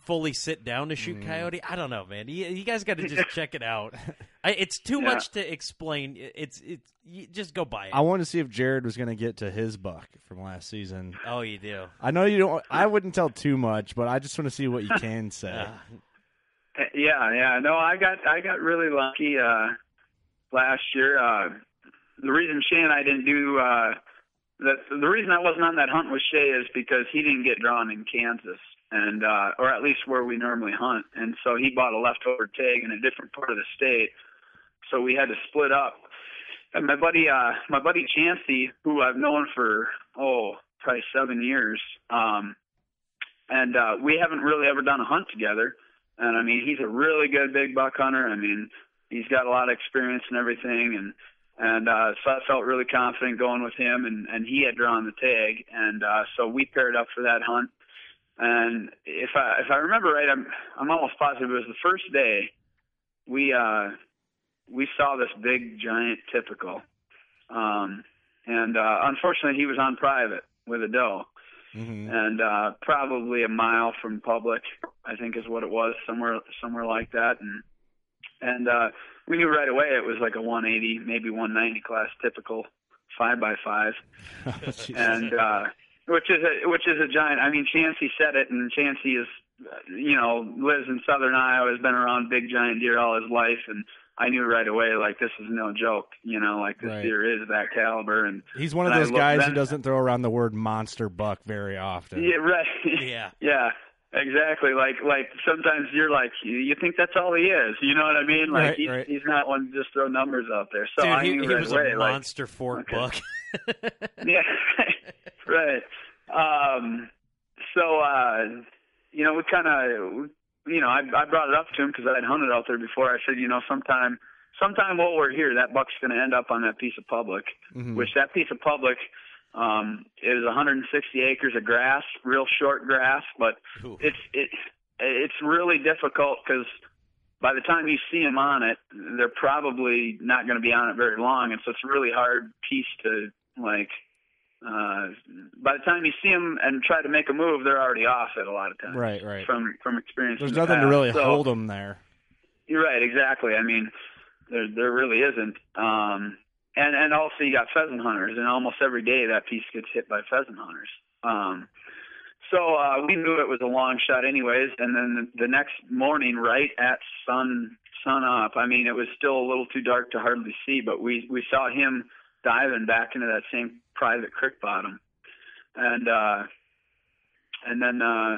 Speaker 3: Fully sit down to shoot
Speaker 4: Mm.
Speaker 3: coyote. I don't know, man. You, you guys got to just <laughs> check it out. I, it's too
Speaker 5: Yeah.
Speaker 3: much to explain. It's it's you just go buy it.
Speaker 4: I wanted to see if Jared was going to get to his buck from last season.
Speaker 3: oh, you do.
Speaker 4: I know you don't. I wouldn't tell too much, but I just want to see what you <laughs> can say.
Speaker 5: Yeah, yeah. No, I got I got really lucky uh last year. Uh the reason Shay and I didn't do uh that the reason I wasn't on that hunt with Shay is because he didn't get drawn in Kansas and uh or at least where we normally hunt. And so he bought a leftover tag in a different part of the state. So we had to split up. And my buddy uh my buddy Chancey, who I've known for oh, probably seven years, um and uh we haven't really ever done a hunt together. And I mean, he's a really good big buck hunter. I mean, he's got a lot of experience and everything, and and uh, so I felt really confident going with him. And and he had drawn the tag, and uh, so we paired up for that hunt. And if I if I remember right, I'm I'm almost positive it was the first day we uh we saw this big giant typical, um, and uh, unfortunately he was on private with a doe.
Speaker 4: Hmm
Speaker 5: and uh probably a mile from public i think is what it was somewhere somewhere like that. And and uh we knew right away it was like a 180 maybe 190 class typical five by five. <laughs> And uh which is a which is a giant i mean chancey said it and chancey is uh, you know lives in southern iowa has been around big giant deer all his life and i knew right away like this is no joke you know like this
Speaker 4: Right.
Speaker 5: deer is that caliber and
Speaker 4: He's one of those
Speaker 5: looked
Speaker 4: guys who doesn't throw around the word monster buck very often.
Speaker 5: yeah right <laughs>
Speaker 3: yeah.
Speaker 5: Yeah, exactly. Like like sometimes you're like you, you think that's all he is. You know what I mean? Like
Speaker 4: Right,
Speaker 5: he's
Speaker 4: right.
Speaker 5: he's not one to just throw numbers out there. So
Speaker 3: Dude,
Speaker 5: I
Speaker 3: he,
Speaker 5: knew
Speaker 3: he
Speaker 5: right
Speaker 3: was
Speaker 5: away.
Speaker 3: a
Speaker 5: like,
Speaker 3: monster fork
Speaker 5: okay.
Speaker 3: buck. <laughs>
Speaker 5: yeah, <laughs> right. Um, so uh, you know, we kind of you know I I brought it up to him because I had hunted out there before. I said, you know, sometime sometime while we're here, that buck's going to end up on that piece of public
Speaker 4: Mhm.
Speaker 5: which that piece of public um is 160 acres of grass, real short grass, but
Speaker 3: Ooh.
Speaker 5: it's it it's really difficult because by the time you see them on it, they're probably not going to be on it very long, and so it's a really hard piece to like. Uh, by the time you see them and try to make a move, they're already off it a lot of times.
Speaker 4: Right, right.
Speaker 5: From from experience.
Speaker 4: There's
Speaker 5: in the
Speaker 4: nothing to really
Speaker 5: So-
Speaker 4: hold them there.
Speaker 5: you're right, exactly. I mean, there there really isn't. Um, and and also you got pheasant hunters, and almost every day that piece gets hit by pheasant hunters. Um, so uh, we knew it was a long shot, anyways. And then the, the next morning, right at sun sun up, I mean, it was still a little too dark to hardly see, but we we saw him diving back into that same private creek bottom, and uh, and then. Uh,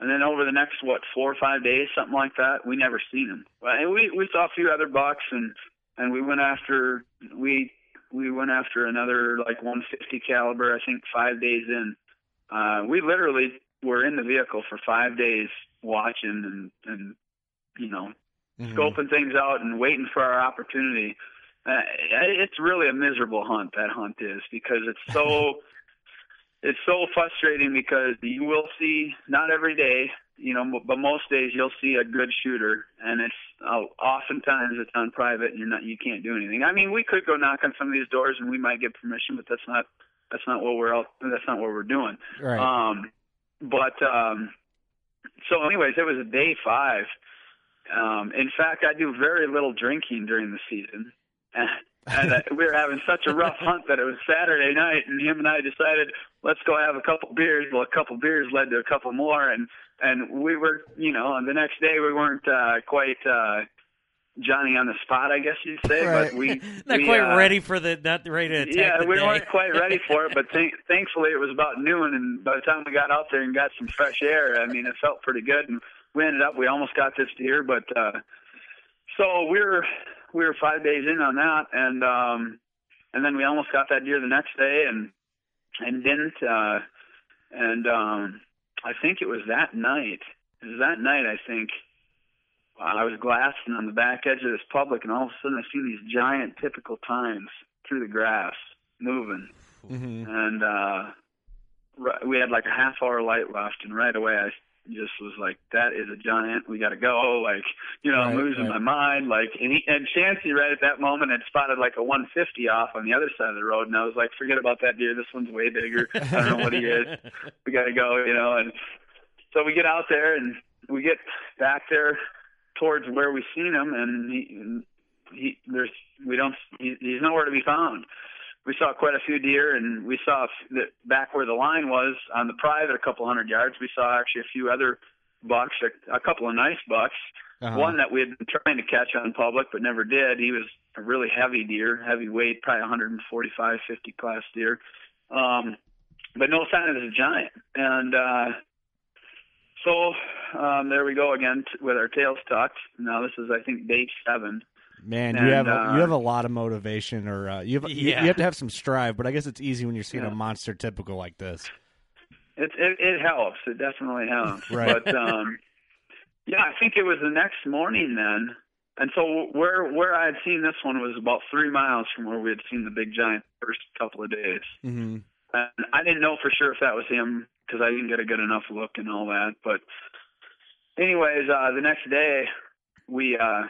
Speaker 5: and then over the next what four or five days, something like that, we never seen him. And we we saw a few other bucks, and and we went after we we went after another like 150 caliber. I think five days in, uh, we literally were in the vehicle for five days watching and and you know
Speaker 4: Mhm.
Speaker 5: scoping things out and waiting for our opportunity. Uh, it's really a miserable hunt. That hunt is because it's so <laughs> it's so frustrating because you will see not every day, you know, but most days you'll see a good shooter, and it's uh, oftentimes it's on private, and you're not you can't do anything. I mean, we could go knock on some of these doors, and we might get permission, but that's not that's not what we're out that's not what we're doing.
Speaker 4: Right.
Speaker 5: Um, but um, so, anyways, it was a day five. Um, in fact, I do very little drinking during the season, <laughs> and, uh, we were having such a rough hunt that it was Saturday night, and him and I decided let's go have a couple beers. Well, a couple beers led to a couple more, and and we were, you know, and the next day we weren't uh, quite uh, Johnny on the spot, I guess you'd say,
Speaker 4: Right.
Speaker 5: but we <laughs>
Speaker 3: not
Speaker 5: we,
Speaker 3: quite
Speaker 5: uh,
Speaker 3: ready for the not ready to attack
Speaker 5: yeah, we
Speaker 3: day.
Speaker 5: weren't quite ready <laughs> for it, but th- thankfully it was about noon, and by the time we got out there and got some fresh air, I mean, it felt pretty good, and we ended up we almost got this deer, but uh, so we were we were five days in on that, and um, and then we almost got that deer the next day, and and didn't, uh, and um, I think it was that night. It was that night, I think. I was glassing on the back edge of this public, and all of a sudden I see these giant typical tines through the grass moving,
Speaker 4: hmm
Speaker 5: and uh, we had like a half hour light left, and right away I just was like, "That is a giant. We got to go!" <laughs> Like, you know, I'm losing
Speaker 4: right.
Speaker 5: my mind. Like, and, he, and Chancey right at that moment had spotted like a 150 off on the other side of the road, and I was like, "Forget about that deer. This one's way bigger. I don't know what he is. <laughs> We got to go." You know, and so we get out there and we get back there towards where we seen him, and he, he there's we don't he, he's nowhere to be found. We saw quite a few deer, and we saw that back where the line was on the private, a couple hundred yards. We saw actually a few other bucks, a, a couple of nice bucks.
Speaker 4: Uh-huh.
Speaker 5: One that we had been trying to catch on public but never did. He was a really heavy deer, heavy weight, probably 145, 50 class deer. Um, but no sign of the giant. And uh, so um, there we go again t- with our tails tucked. Now this is I think day seven.
Speaker 4: Man,
Speaker 5: And,
Speaker 4: you have a,
Speaker 5: uh,
Speaker 4: you have a lot of motivation, or uh, you have you-
Speaker 3: Yeah.
Speaker 4: you, have to have some strive. But I guess it's easy when you're seeing
Speaker 5: Yeah.
Speaker 4: a monster typical like this.
Speaker 5: It, it it helps. It definitely helps. <laughs>
Speaker 4: Right.
Speaker 5: But um, yeah, I think it was the next morning then. And so where where I had seen this one was about three miles from where we had seen the big giant the first couple of days.
Speaker 4: Mm-hmm.
Speaker 5: And I didn't know for sure if that was him because I didn't get a good enough look and all that. But anyways, uh, the next day we uh,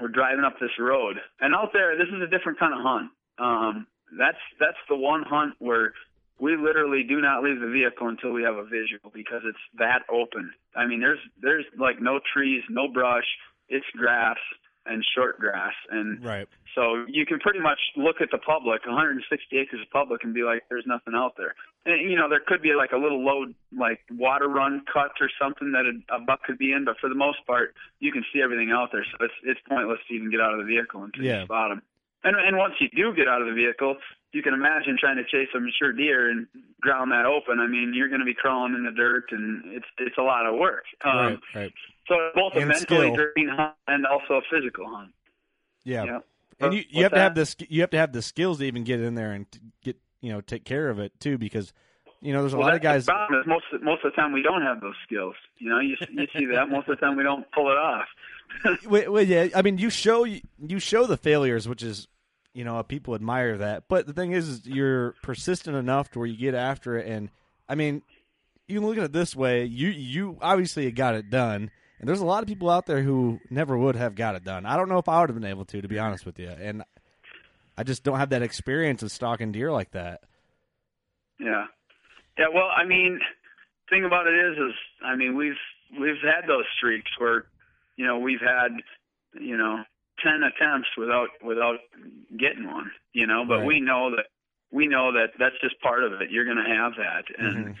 Speaker 5: were driving up this road, and out there, this is a different kind of hunt. Um, that's that's the one hunt where we literally do not leave the vehicle until we have a visual because it's that open. I mean, there's there's like no trees, no brush. It's grass and short grass, and
Speaker 4: Right.
Speaker 5: so you can pretty much look at the public, 160 acres of public, and be like, "There's nothing out there." And you know, there could be like a little low, like water run cut or something that a, a buck could be in, but for the most part, you can see everything out there. So it's it's pointless to even get out of the vehicle until
Speaker 4: Yeah.
Speaker 5: you spot them. And and once you do get out of the vehicle, you can imagine trying to chase a mature deer and ground that open. I mean, you're going to be crawling in the dirt, and it's it's a lot of work. Um,
Speaker 4: right. Right.
Speaker 5: So both a
Speaker 4: And
Speaker 5: mentally
Speaker 4: skill.
Speaker 5: draining hunt and also a physical hunt.
Speaker 4: Yeah. And you, you have to have
Speaker 5: that?
Speaker 4: the you have to have the skills to even get in there and get you know take care of it too because you know there's a
Speaker 5: Well,
Speaker 4: lot of guys.
Speaker 5: The is most most of the time we don't have those skills. You know, you you see that most of the time we don't pull it off. <laughs>
Speaker 4: Well, well, yeah, I mean you show you show the failures, which is you know people admire that. But the thing is, is you're persistent enough to where you get after it, and I mean you can look at it this way: you you obviously got it done. And there's a lot of people out there who never would have got it done. I don't know if I would have been able to, to be honest with you. And I just don't have that experience of stalking deer like that.
Speaker 5: Yeah, yeah. Well, I mean, thing about it is, is I mean, we've we've had those streaks where, you know, we've had, you know, ten attempts without without getting one. You know, but
Speaker 4: Right.
Speaker 5: we know that we know that that's just part of it. You're going to have that, and
Speaker 4: Mhm.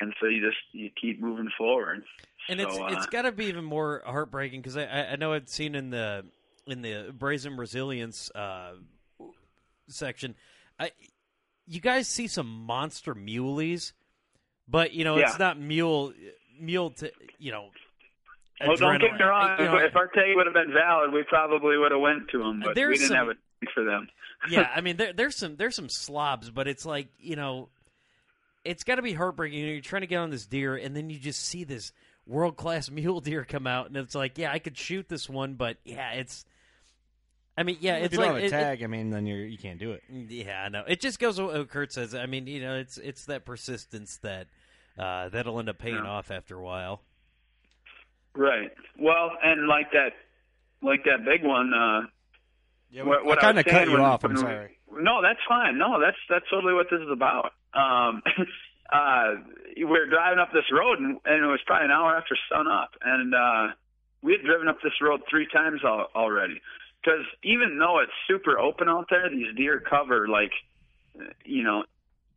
Speaker 5: and so you just you keep moving forward.
Speaker 3: And
Speaker 5: So,
Speaker 3: it's
Speaker 5: uh,
Speaker 3: it's got to be even more heartbreaking because I, I know I'd seen in the in the brazen resilience uh, section, I you guys see some monster muleys, but you know it's not mule mule to you know.
Speaker 5: Well, don't get me wrong.
Speaker 3: You know,
Speaker 5: if our take would have been valid, we probably would have went to them, but we didn't
Speaker 3: some-
Speaker 5: have a take for them. <laughs>
Speaker 3: yeah, I mean there, there's some there's some slobs, but it's like you know, it's got to be heartbreaking. You know, you're trying to get on this deer, and then you just see this world class <laughs> mule deer come out, and it's like, yeah, I could shoot this one, but yeah, it's. I mean, yeah,
Speaker 4: if
Speaker 3: it's
Speaker 4: you
Speaker 3: like
Speaker 4: don't have a
Speaker 3: it- it-
Speaker 4: tag, I mean, then you're you can't do it.
Speaker 3: yeah, I know. It just goes what Kurt says. I mean, you know, it's it's that persistence that uh, that'll end up paying
Speaker 5: Yeah.
Speaker 3: off after a while.
Speaker 5: Right. Well, and like that, like that big one. Uh,
Speaker 4: Yeah,
Speaker 5: what, what
Speaker 4: I kind of cut you
Speaker 5: when-
Speaker 4: off. I'm
Speaker 5: when
Speaker 4: sorry.
Speaker 5: No, that's fine. No, that's that's totally what this is about. Um, <laughs> uh, we were driving up this road, and, and it was probably an hour after sun up, and uh, we had driven up this road three times al- already. Because even though it's super open out there, these deer cover like, you know,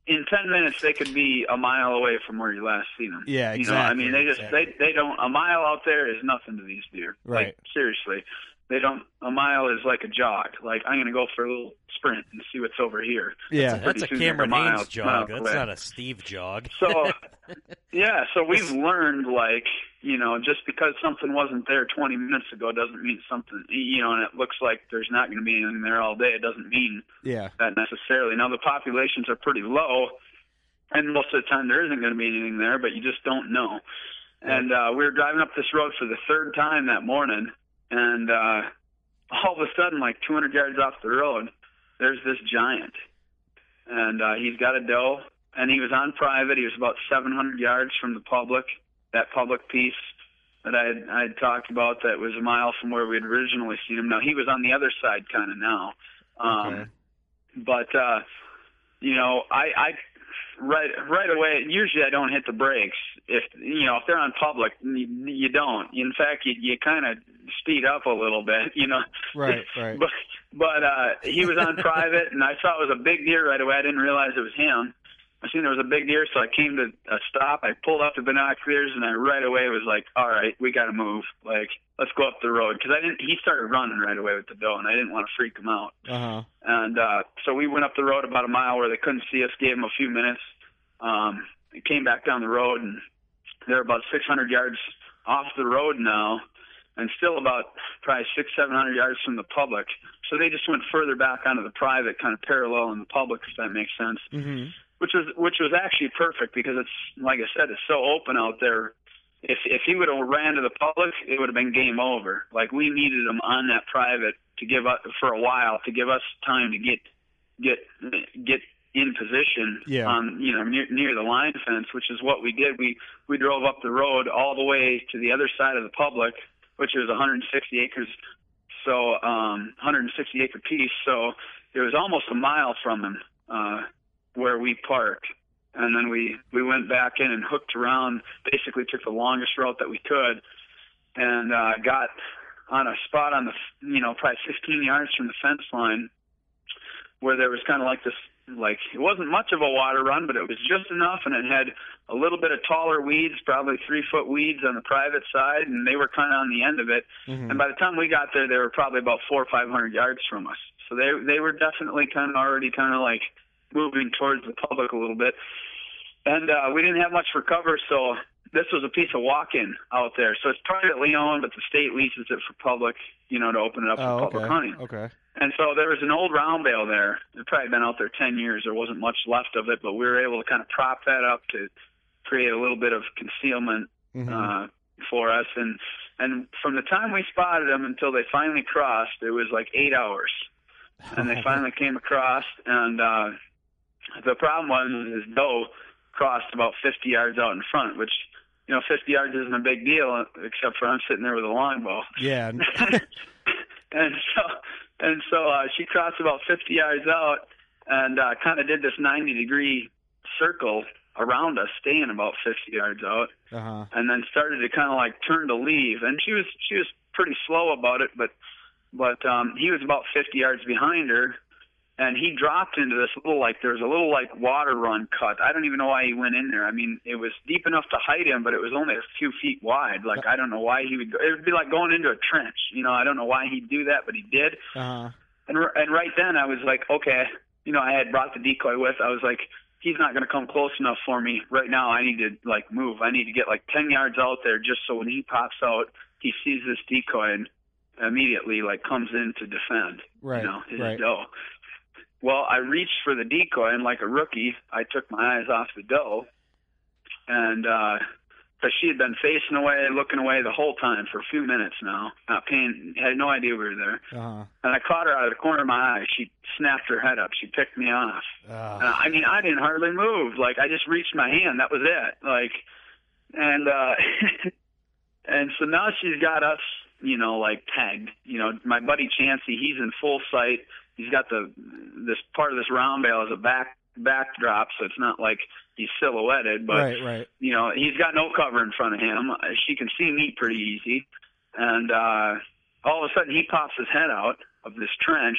Speaker 5: in ten minutes they could be a mile away from where you last seen them.
Speaker 4: Yeah,
Speaker 5: You know, I mean, they just
Speaker 4: exactly.
Speaker 5: they they don't a mile out there is nothing to these deer.
Speaker 4: Right.
Speaker 5: Like seriously, they don't. A mile is like a jog. Like I'm gonna go for a little sprint and see what's over here.
Speaker 4: Yeah,
Speaker 3: That's a
Speaker 5: Pretty soon
Speaker 3: Cameron
Speaker 5: a
Speaker 3: Hanes jog.
Speaker 5: mile
Speaker 3: That's not a Steve jog.
Speaker 5: So, <laughs> yeah, so we've learned like, you know, just because something wasn't there 20 minutes ago doesn't mean something, you know, and it looks like there's not going to be anything there all day. It doesn't mean
Speaker 4: Yeah.
Speaker 5: that necessarily. Now the populations are pretty low, and most of the time there isn't going to be anything there, but you just don't know. And uh, we were driving up this road for the third time that morning, and uh, all of a sudden, like 200 yards off the road, there's this giant, and uh, he's got a doe, and he was on private. He was about 700 yards from the public, that public piece that I had, I had talked about that was a mile from where we had originally seen him. Now he was on the other side, kind of now. Um,
Speaker 4: Okay.
Speaker 5: but uh you know i i right right away. Usually, I don't hit the brakes. If you know if they're on public, you, you don't. In fact, you you kind of speed up a little bit. You know.
Speaker 4: Right, right. <laughs>
Speaker 5: But but uh, he was on private, and I saw it was a big deer right away. I didn't realize it was him. I seen there was a big deer, so I came to a stop. I pulled up the binoculars, and I right away was like, "All right, we got to move. Like, let's go up the road." Because I didn't. He started running right away with the doe, and I didn't want to freak him out.
Speaker 4: Uh huh.
Speaker 5: And uh, so we went up the road about a mile where they couldn't see us. Gave him a few minutes. Um, came back down the road, and they're about 600 yards off the road now, and still about probably six, 700 yards from the public. So they just went further back onto the private, kind of parallel in the public, if that makes sense
Speaker 4: Mm-hmm.
Speaker 5: which was which was actually perfect because it's like I said, it's so open out there. If if he would have ran to the public, it would have been game over. Like we needed him on that private to give up for a while to give us time to get get get in position
Speaker 4: Yeah.
Speaker 5: on you know near near the line fence, which is what we did. We we drove up the road all the way to the other side of the public, which was 160 acres. So um 160 acre piece. So it was almost a mile from him. Uh where we parked. And then we, we went back in and hooked around, basically took the longest route that we could and, uh, got on a spot on the, you know, probably 15 yards from the fence line where there was kind of like this, like, it wasn't much of a water run, but it was just enough and it had a little bit of taller weeds, probably three foot weeds on the private side and they were kind of on the end of it.
Speaker 4: Mm-hmm.
Speaker 5: And by the time we got there, they were probably about four or 500 yards from us. So they, they were definitely kind of already kind of like, moving towards the public a little bit. And uh, we didn't have much for cover, so this was a piece of walk-in out there. So it's privately owned, but the state leases it for public, you know, to open it up
Speaker 4: Oh,
Speaker 5: for public
Speaker 4: okay.
Speaker 5: hunting.
Speaker 4: Okay.
Speaker 5: And so there was an old round bale there. It probably been out there 10 years. There wasn't much left of it, but we were able to kind of prop that up to create a little bit of concealment
Speaker 4: Mhm.
Speaker 5: uh, for us. And and from the time we spotted them until they finally crossed, it was like eight hours. And they <laughs> finally came across, and uh, the problem was his doe crossed about 50 yards out in front, which you know 50 yards isn't a big deal, except for I'm sitting there with a longbow.
Speaker 4: Yeah. <laughs>
Speaker 5: and so and so uh, she crossed about 50 yards out and uh, kind of did this 90 degree circle around us, staying about 50 yards out,
Speaker 4: Uh huh.
Speaker 5: and then started to kind of like turn to leave. And she was she was pretty slow about it, but but um, he was about 50 yards behind her. And he dropped into this little like there's a little like water run cut. I don't even know why he went in there. I mean, it was deep enough to hide him, but it was only a few feet wide. Like I don't know why he would. Go, it would be like going into a trench. You know, I don't know why he'd do that, but he did.
Speaker 4: Uh huh.
Speaker 5: And and right then I was like, okay, you know, I had brought the decoy with. I was like, he's not going to come close enough for me right now. I need to like move. I need to get like ten yards out there just so when he pops out, he sees this decoy and immediately like comes in to defend.
Speaker 4: Right.
Speaker 5: You know, his
Speaker 4: right.
Speaker 5: doe. Well, I reached for the decoy and like a rookie, I took my eyes off the doe, and uh, because she had been facing away, looking away the whole time for a few minutes now, not paying, had no idea we were there.
Speaker 4: Uh huh.
Speaker 5: And I caught her out of the corner of my eye. She snapped her head up. She picked me off.
Speaker 4: Uh,
Speaker 5: And I mean, I didn't hardly move. Like I just reached my hand. That was it. Like, and uh, <laughs> and so now she's got us, you know, like tagged. You know, my buddy Chancey, he's in full sight. He's got the this part of this round bale is a back backdrop, so it's not like he's silhouetted, but
Speaker 4: right. Right.
Speaker 5: you know, he's got no cover in front of him. She can see me pretty easy. And uh all of a sudden he pops his head out of this trench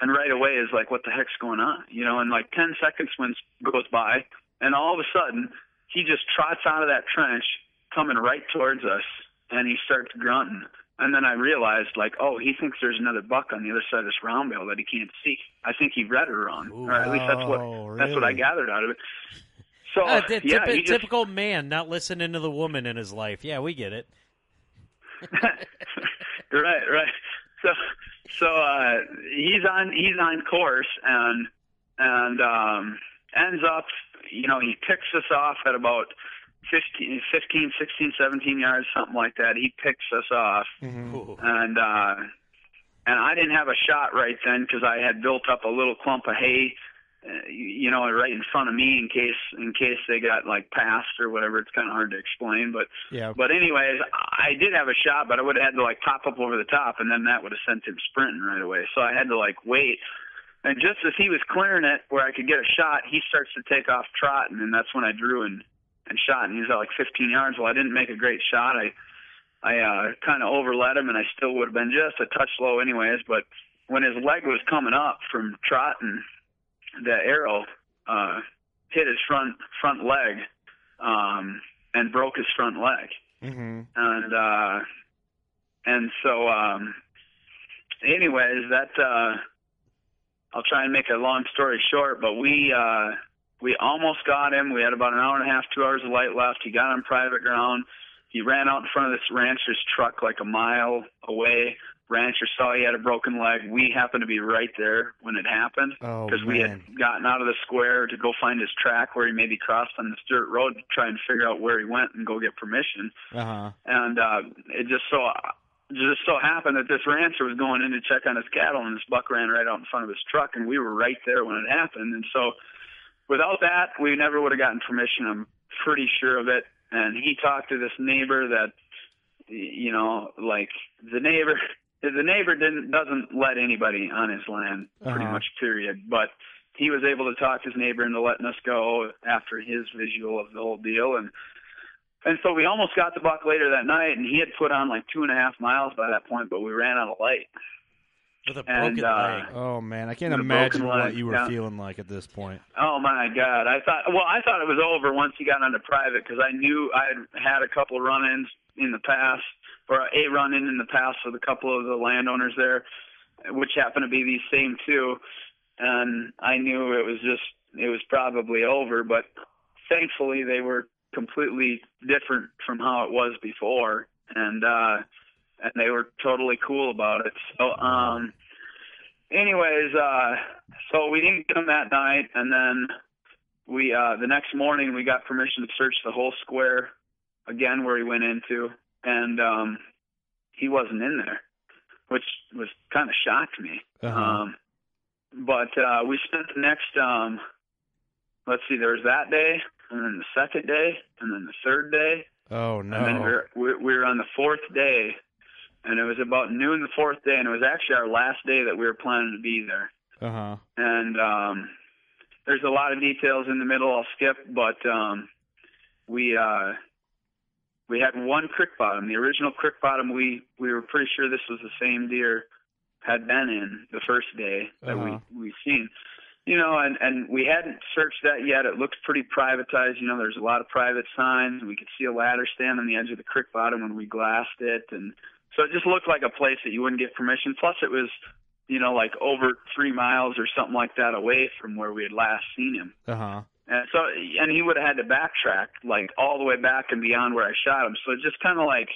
Speaker 5: and right away is like, what the heck's going on? You know, and like 10 seconds when goes by and all of a sudden he just trots out of that trench coming right towards us and he starts grunting. And then I realized, like, oh, he thinks there's another buck on the other side of this round bale that he can't see. I think he read it wrong, or at least that's what
Speaker 4: Oh,
Speaker 5: that's what I gathered out of it. So
Speaker 3: Uh, t-
Speaker 5: yeah,
Speaker 3: typi-
Speaker 5: he just,
Speaker 3: typical man not listening to the woman in his life. Yeah, we get it. <laughs>
Speaker 5: right, right. So, so uh, he's on he's on course and and um, ends up, you know, he picks us off at about 15, 15, 16, 17 yards, something like that. He picks us off,
Speaker 4: Mhm.
Speaker 5: and uh, and I didn't have a shot right then because I had built up a little clump of hay. Uh, you you know, right in front of me in case in case they got like passed or whatever. It's kind of hard to explain, but
Speaker 4: Yeah.
Speaker 5: but anyways, I did have a shot, but I would have had to like pop up over the top, and then that would have sent him sprinting right away. So I had to like wait. And just as he was clearing it where I could get a shot, he starts to take off trotting, and that's when I drew and and shot. And he was at like 15 yards. Well, I didn't make a great shot. I I uh, kind of overlet him, and I still would have been just a touch low anyways. But when his leg was coming up from trotting, the arrow uh, hit his front front leg um, and broke his front leg.
Speaker 4: Mm-hmm.
Speaker 5: And uh, and so, um, anyways, that uh, I'll try and make a long story short, but we uh, we almost got him. We had about an hour and a half, two hours of light left. He got on private ground. He ran out in front of this rancher's truck like a mile away. Rancher saw he had a broken leg. We happened to be right there when it happened
Speaker 4: Oh,
Speaker 5: because we had gotten out of the square to go find his track where he maybe crossed on this dirt road to try and figure out where he went and go get permission
Speaker 4: Uh huh.
Speaker 5: and uh, it just so just so happened that this rancher was going in to check on his cattle, and this buck ran right out in front of his truck, and we were right there when it happened. And so, without that, we never would have gotten permission. I'm pretty sure of it. And he talked to this neighbor that, you know, like the neighbor, the neighbor didn't doesn't let anybody on his land, pretty
Speaker 4: Uh-huh.
Speaker 5: much. Period. But he was able to talk his neighbor into letting us go after his visual of the whole deal, and and so we almost got the buck later that night, and he had put on like two and a half miles by that point, but we ran out of light.
Speaker 3: With a
Speaker 5: And, uh,
Speaker 3: leg.
Speaker 4: Oh man, I can't imagine what
Speaker 5: leg,
Speaker 4: you were
Speaker 5: yeah.
Speaker 4: feeling like at this point.
Speaker 5: Oh my God! I thought, well, I thought it was over once he got onto private because I knew I had had a couple run-ins in the past, or a run-in in the past with a couple of the landowners there, which happened to be these same two, and I knew it was just it was probably over. But thankfully, they were completely different from how it was before, and uh, and they were totally cool about it. So, um, anyways, uh, so we didn't get him that night, and then we uh, the next morning we got permission to search the whole square again where he went into, and um, he wasn't in there, which was kind of shocked me.
Speaker 4: Uh-huh.
Speaker 5: Um, but uh, we spent the next, um, let's see, there was that day, and then the second day, and then the third day,
Speaker 4: Oh no!
Speaker 5: and then we were, we we were on the fourth day, and it was about noon the fourth day, and it was actually our last day that we were planning to be there.
Speaker 4: Uh huh.
Speaker 5: And um, there's a lot of details in the middle I'll skip, but um, we uh, we had one creek bottom. The original creek bottom, we we were pretty sure this was the same deer had been in the first day that
Speaker 4: Uh-huh.
Speaker 5: we we seen. You know, and and we hadn't searched that yet. It looked pretty privatized. You know, there's a lot of private signs. We could see a ladder stand on the edge of the creek bottom when we glassed it, and so it just looked like a place that you wouldn't get permission. Plus, it was, you know, like over three miles or something like that away from where we had last seen him.
Speaker 4: Uh huh.
Speaker 5: And so, and he would have had to backtrack like all the way back and beyond where I shot him. So it just kind of like,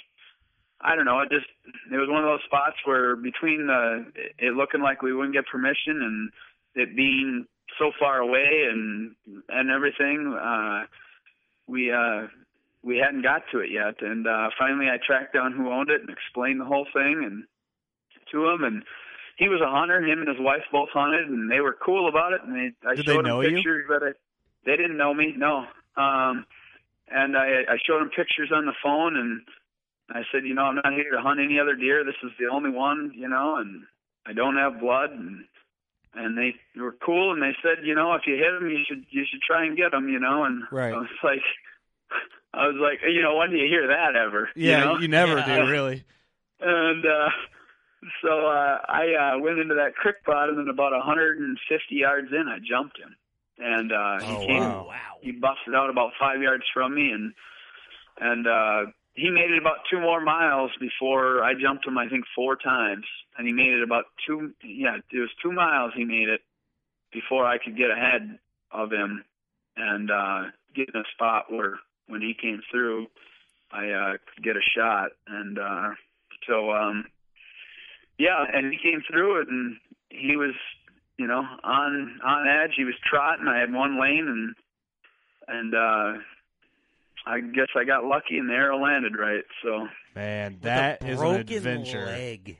Speaker 5: I don't know, it just, it was one of those spots where between the, it looking like we wouldn't get permission and it being so far away and, and everything, uh, we, uh, we hadn't got to it yet. And, uh, finally I tracked down who owned it and explained the whole thing and to him and, he was a hunter. Him and his wife both hunted, and they were cool about it. And they, I
Speaker 4: Did they
Speaker 5: showed
Speaker 4: know
Speaker 5: him
Speaker 4: you?
Speaker 5: pictures, but I, they didn't know me. No. Um, and I, I showed him pictures on the phone, and I said, you know, I'm not here to hunt any other deer. This is the only one, you know, and I don't have blood. And and they were cool, and they said, you know, if you hit him, you should you should try and get him, you know. And
Speaker 4: Right.
Speaker 5: I was like, I was like, you know, when do you hear that ever?
Speaker 4: Yeah,
Speaker 5: you, know?
Speaker 4: you never
Speaker 3: Yeah.
Speaker 4: do, really.
Speaker 5: and uh so uh I uh went into that creek bottom and about a hundred and fifty yards in I jumped him. And uh he
Speaker 4: Oh,
Speaker 5: came
Speaker 4: wow.
Speaker 3: wow.
Speaker 5: he busted out about five yards from me and and uh he made it about two more miles before I jumped him I think four times. And he made it about two yeah, it was two miles he made it before I could get ahead of him and uh get in a spot where when he came through I uh could get a shot and uh so um yeah, and he came through it and he was, you know, on on edge. He was trotting. I had one lane and and uh I guess I got lucky and the arrow landed right. So
Speaker 4: Man,
Speaker 3: With
Speaker 4: that
Speaker 3: a
Speaker 4: is an adventure.
Speaker 3: leg.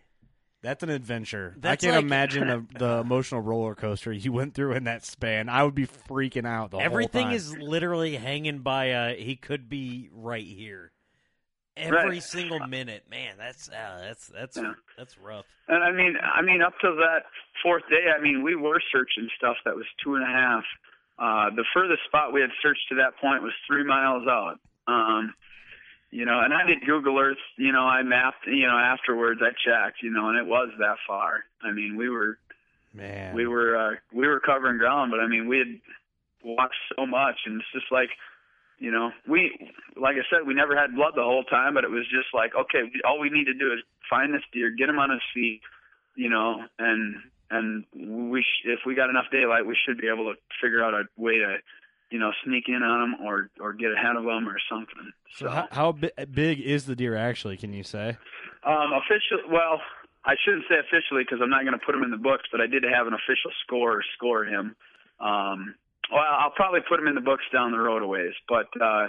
Speaker 4: That's an adventure.
Speaker 3: That's
Speaker 4: I can't
Speaker 3: like-
Speaker 4: imagine the, <laughs> the emotional roller coaster you went through in that span. I would be freaking out the
Speaker 3: Everything
Speaker 4: whole time.
Speaker 3: is literally hanging by a. He could be right here. every
Speaker 5: Right.
Speaker 3: single minute. Man, that's uh, that's that's
Speaker 5: Yeah.
Speaker 3: that's rough.
Speaker 5: And I mean, I mean, up to that fourth day, I mean, we were searching stuff that was two and a half. Uh, the furthest spot we had searched to that point was three miles out. Um, you know, and I did Google Earth. You know, I mapped. You know, afterwards I checked. You know, and it was that far. I mean, we were
Speaker 4: Man,
Speaker 5: we were uh, we were covering ground, but I mean, we had walked so much, and it's just like, you know, we like I said, we never had blood the whole time, but it was just like, okay, all we need to do is find this deer, get him on his feet, you know, and and we sh- if we got enough daylight, we should be able to figure out a way to, you know, sneak in on them or or get ahead of them or something.
Speaker 4: so how, how bi- big is the deer actually? Can you say?
Speaker 5: Um, official. Well, I shouldn't say officially because I'm not going to put him in the books, but I did have an official score score him. Um, well, I'll probably put him in the books down the road a ways, but uh,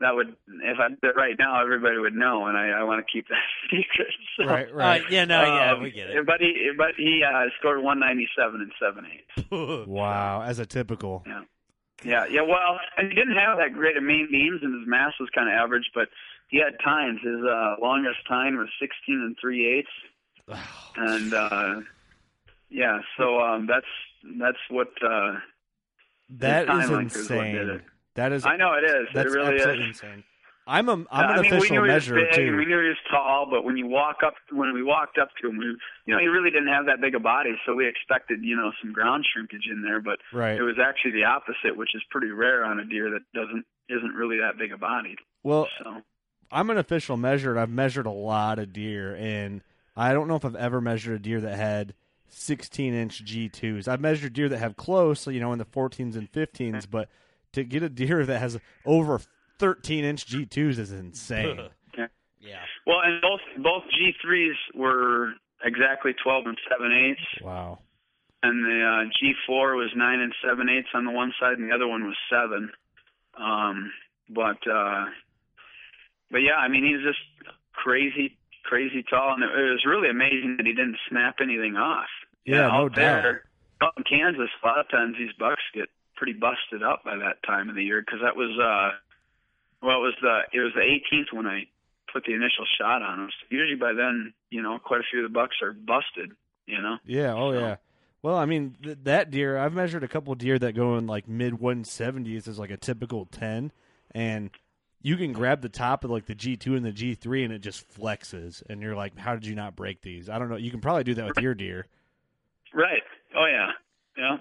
Speaker 5: that would if I did it right now, everybody would know, and I, I want to keep that <laughs> secret. So,
Speaker 4: Right, right.
Speaker 3: Uh, yeah, no, yeah,
Speaker 5: um,
Speaker 3: we get it.
Speaker 5: But he, but he uh, scored 197 and seven eighths. <laughs>
Speaker 4: Wow, as a typical.
Speaker 5: Yeah. Yeah, yeah. Well, and he didn't have that great of main beams, and his mass was kind of average, but he had tines. His uh, longest tine was 16 and three eighths, <sighs> and uh, yeah. So um, that's that's what. Uh,
Speaker 4: That is insane.
Speaker 5: it.
Speaker 4: That is.
Speaker 5: I know it is.
Speaker 4: That's
Speaker 5: it really
Speaker 4: absolutely
Speaker 5: is.
Speaker 4: insane. I'm a I'm
Speaker 5: I
Speaker 4: an
Speaker 5: mean, we
Speaker 4: official
Speaker 5: knew he was
Speaker 4: measurer
Speaker 5: big,
Speaker 4: too.
Speaker 5: We knew he was tall, but when you walk up, when we walked up to him, we, you know, he really didn't have that big a body, so we expected, you know, some ground shrinkage in there. But
Speaker 4: Right.
Speaker 5: it was actually the opposite, which is pretty rare on a deer that doesn't isn't really that big a body.
Speaker 4: Well,
Speaker 5: So
Speaker 4: I'm an official measurer. I've measured a lot of deer, and I don't know if I've ever measured a deer that had 16 inch G2s. I've measured deer that have close, you know, in the 14s and 15s, but to get a deer that has over 13 inch G2s is insane. <laughs>
Speaker 3: Yeah.
Speaker 5: Well, and both both G threes were exactly twelve and seven eighths,
Speaker 4: wow.
Speaker 5: and the uh, G four was nine and seven eighths on the one side, and the other one was seven. Um, but uh, but yeah, I mean he's just crazy, crazy tall, and it, it was really amazing that he didn't snap anything off.
Speaker 4: Yeah, no
Speaker 5: out there, out in Kansas, a lot of times these bucks get pretty busted up by that time of the year because that was uh, well, it was the it was the 18th when I put the initial shot on them. So usually by then, you know, quite a few of the bucks are busted. You know.
Speaker 4: Yeah, oh
Speaker 5: So-
Speaker 4: yeah. Well, I mean, th- that deer, I've measured a couple deer that go in like mid 170s as like a typical 10, and you can grab the top of like the G2 and the G3 and it just flexes. And you're like, how did you not break these? I don't know. You can probably do that with your deer.
Speaker 5: Right. Oh yeah. Yeah.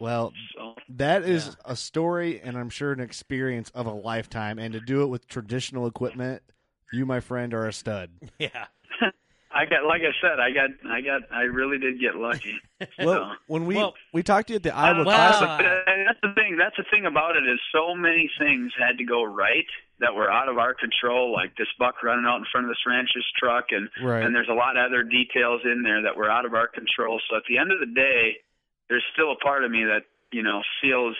Speaker 4: Well,
Speaker 5: So
Speaker 4: that is a story and I'm sure an experience of a lifetime. And to do it with traditional equipment, you, my friend, are a stud. <laughs>
Speaker 3: Yeah. <laughs>
Speaker 5: I got, like I said, I got, I got, I really did get lucky. <laughs>
Speaker 4: Well, when we
Speaker 3: Well-
Speaker 4: we talked to you at the Iowa
Speaker 3: well,
Speaker 4: Classic,
Speaker 5: uh, and that's the thing. That's the thing about it is so many things had to go right that were out of our control, like this buck running out in front of this rancher's truck, and
Speaker 4: Right.
Speaker 5: and there's a lot of other details in there that were out of our control. So at the end of the day, there's still a part of me that you know feels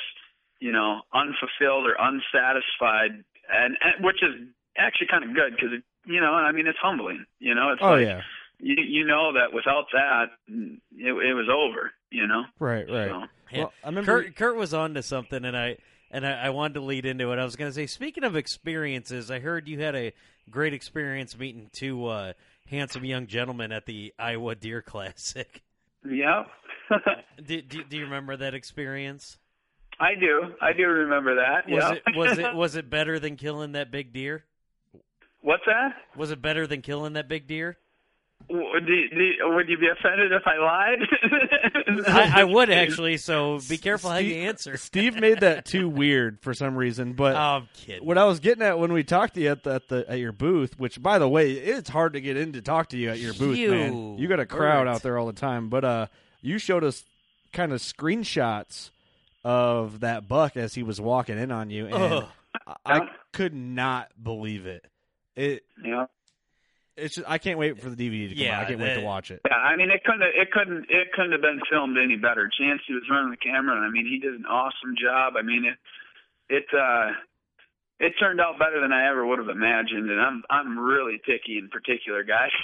Speaker 5: you know unfulfilled or unsatisfied, and, and which is actually kind of good because you know, I mean, it's humbling. You know, it's
Speaker 4: oh
Speaker 5: like
Speaker 4: yeah,
Speaker 5: you you know that without that, it, it was over. You know.
Speaker 4: right, right.
Speaker 5: So.
Speaker 3: Yeah.
Speaker 4: Well, I remember
Speaker 3: Kurt Kurt was on to something, and I and I, I wanted to lead into it. I was going to say, speaking of experiences, I heard you had a great experience meeting two uh, handsome young gentlemen at the Iowa Deer Classic. <laughs>
Speaker 5: Yeah. <laughs>
Speaker 3: do, do, do you remember that experience?
Speaker 5: I do. I do remember that.
Speaker 3: Was
Speaker 5: yeah.
Speaker 3: it was it <laughs> was it better than killing that big deer?
Speaker 5: What's that?
Speaker 3: Was it better than killing that big deer?
Speaker 5: W- Do, do, would you be offended if I lied? <laughs>
Speaker 3: I, I would actually. So be careful how you answer.
Speaker 4: Steve made that too weird for some reason, but
Speaker 3: Oh, I'm kidding.
Speaker 4: what I was getting at when we talked to you at the, at the at your booth, which by the way, it's hard to get in to talk to you at your booth, man. You got a crowd
Speaker 3: Words.
Speaker 4: out there all the time, but uh, you showed us kind of screenshots of that buck as he was walking in on you, and
Speaker 3: Ugh.
Speaker 4: I, I could not believe it. It
Speaker 5: yeah.
Speaker 4: It's just I can't wait for the DVD to come
Speaker 3: Yeah,
Speaker 4: out. I can't wait to watch it.
Speaker 5: Yeah, I mean it couldn't it couldn't it couldn't have been filmed any better. Chancey was running the camera and I mean he did an awesome job. I mean it it uh it turned out better than I ever would have imagined and I'm I'm really picky in particular guys. <laughs>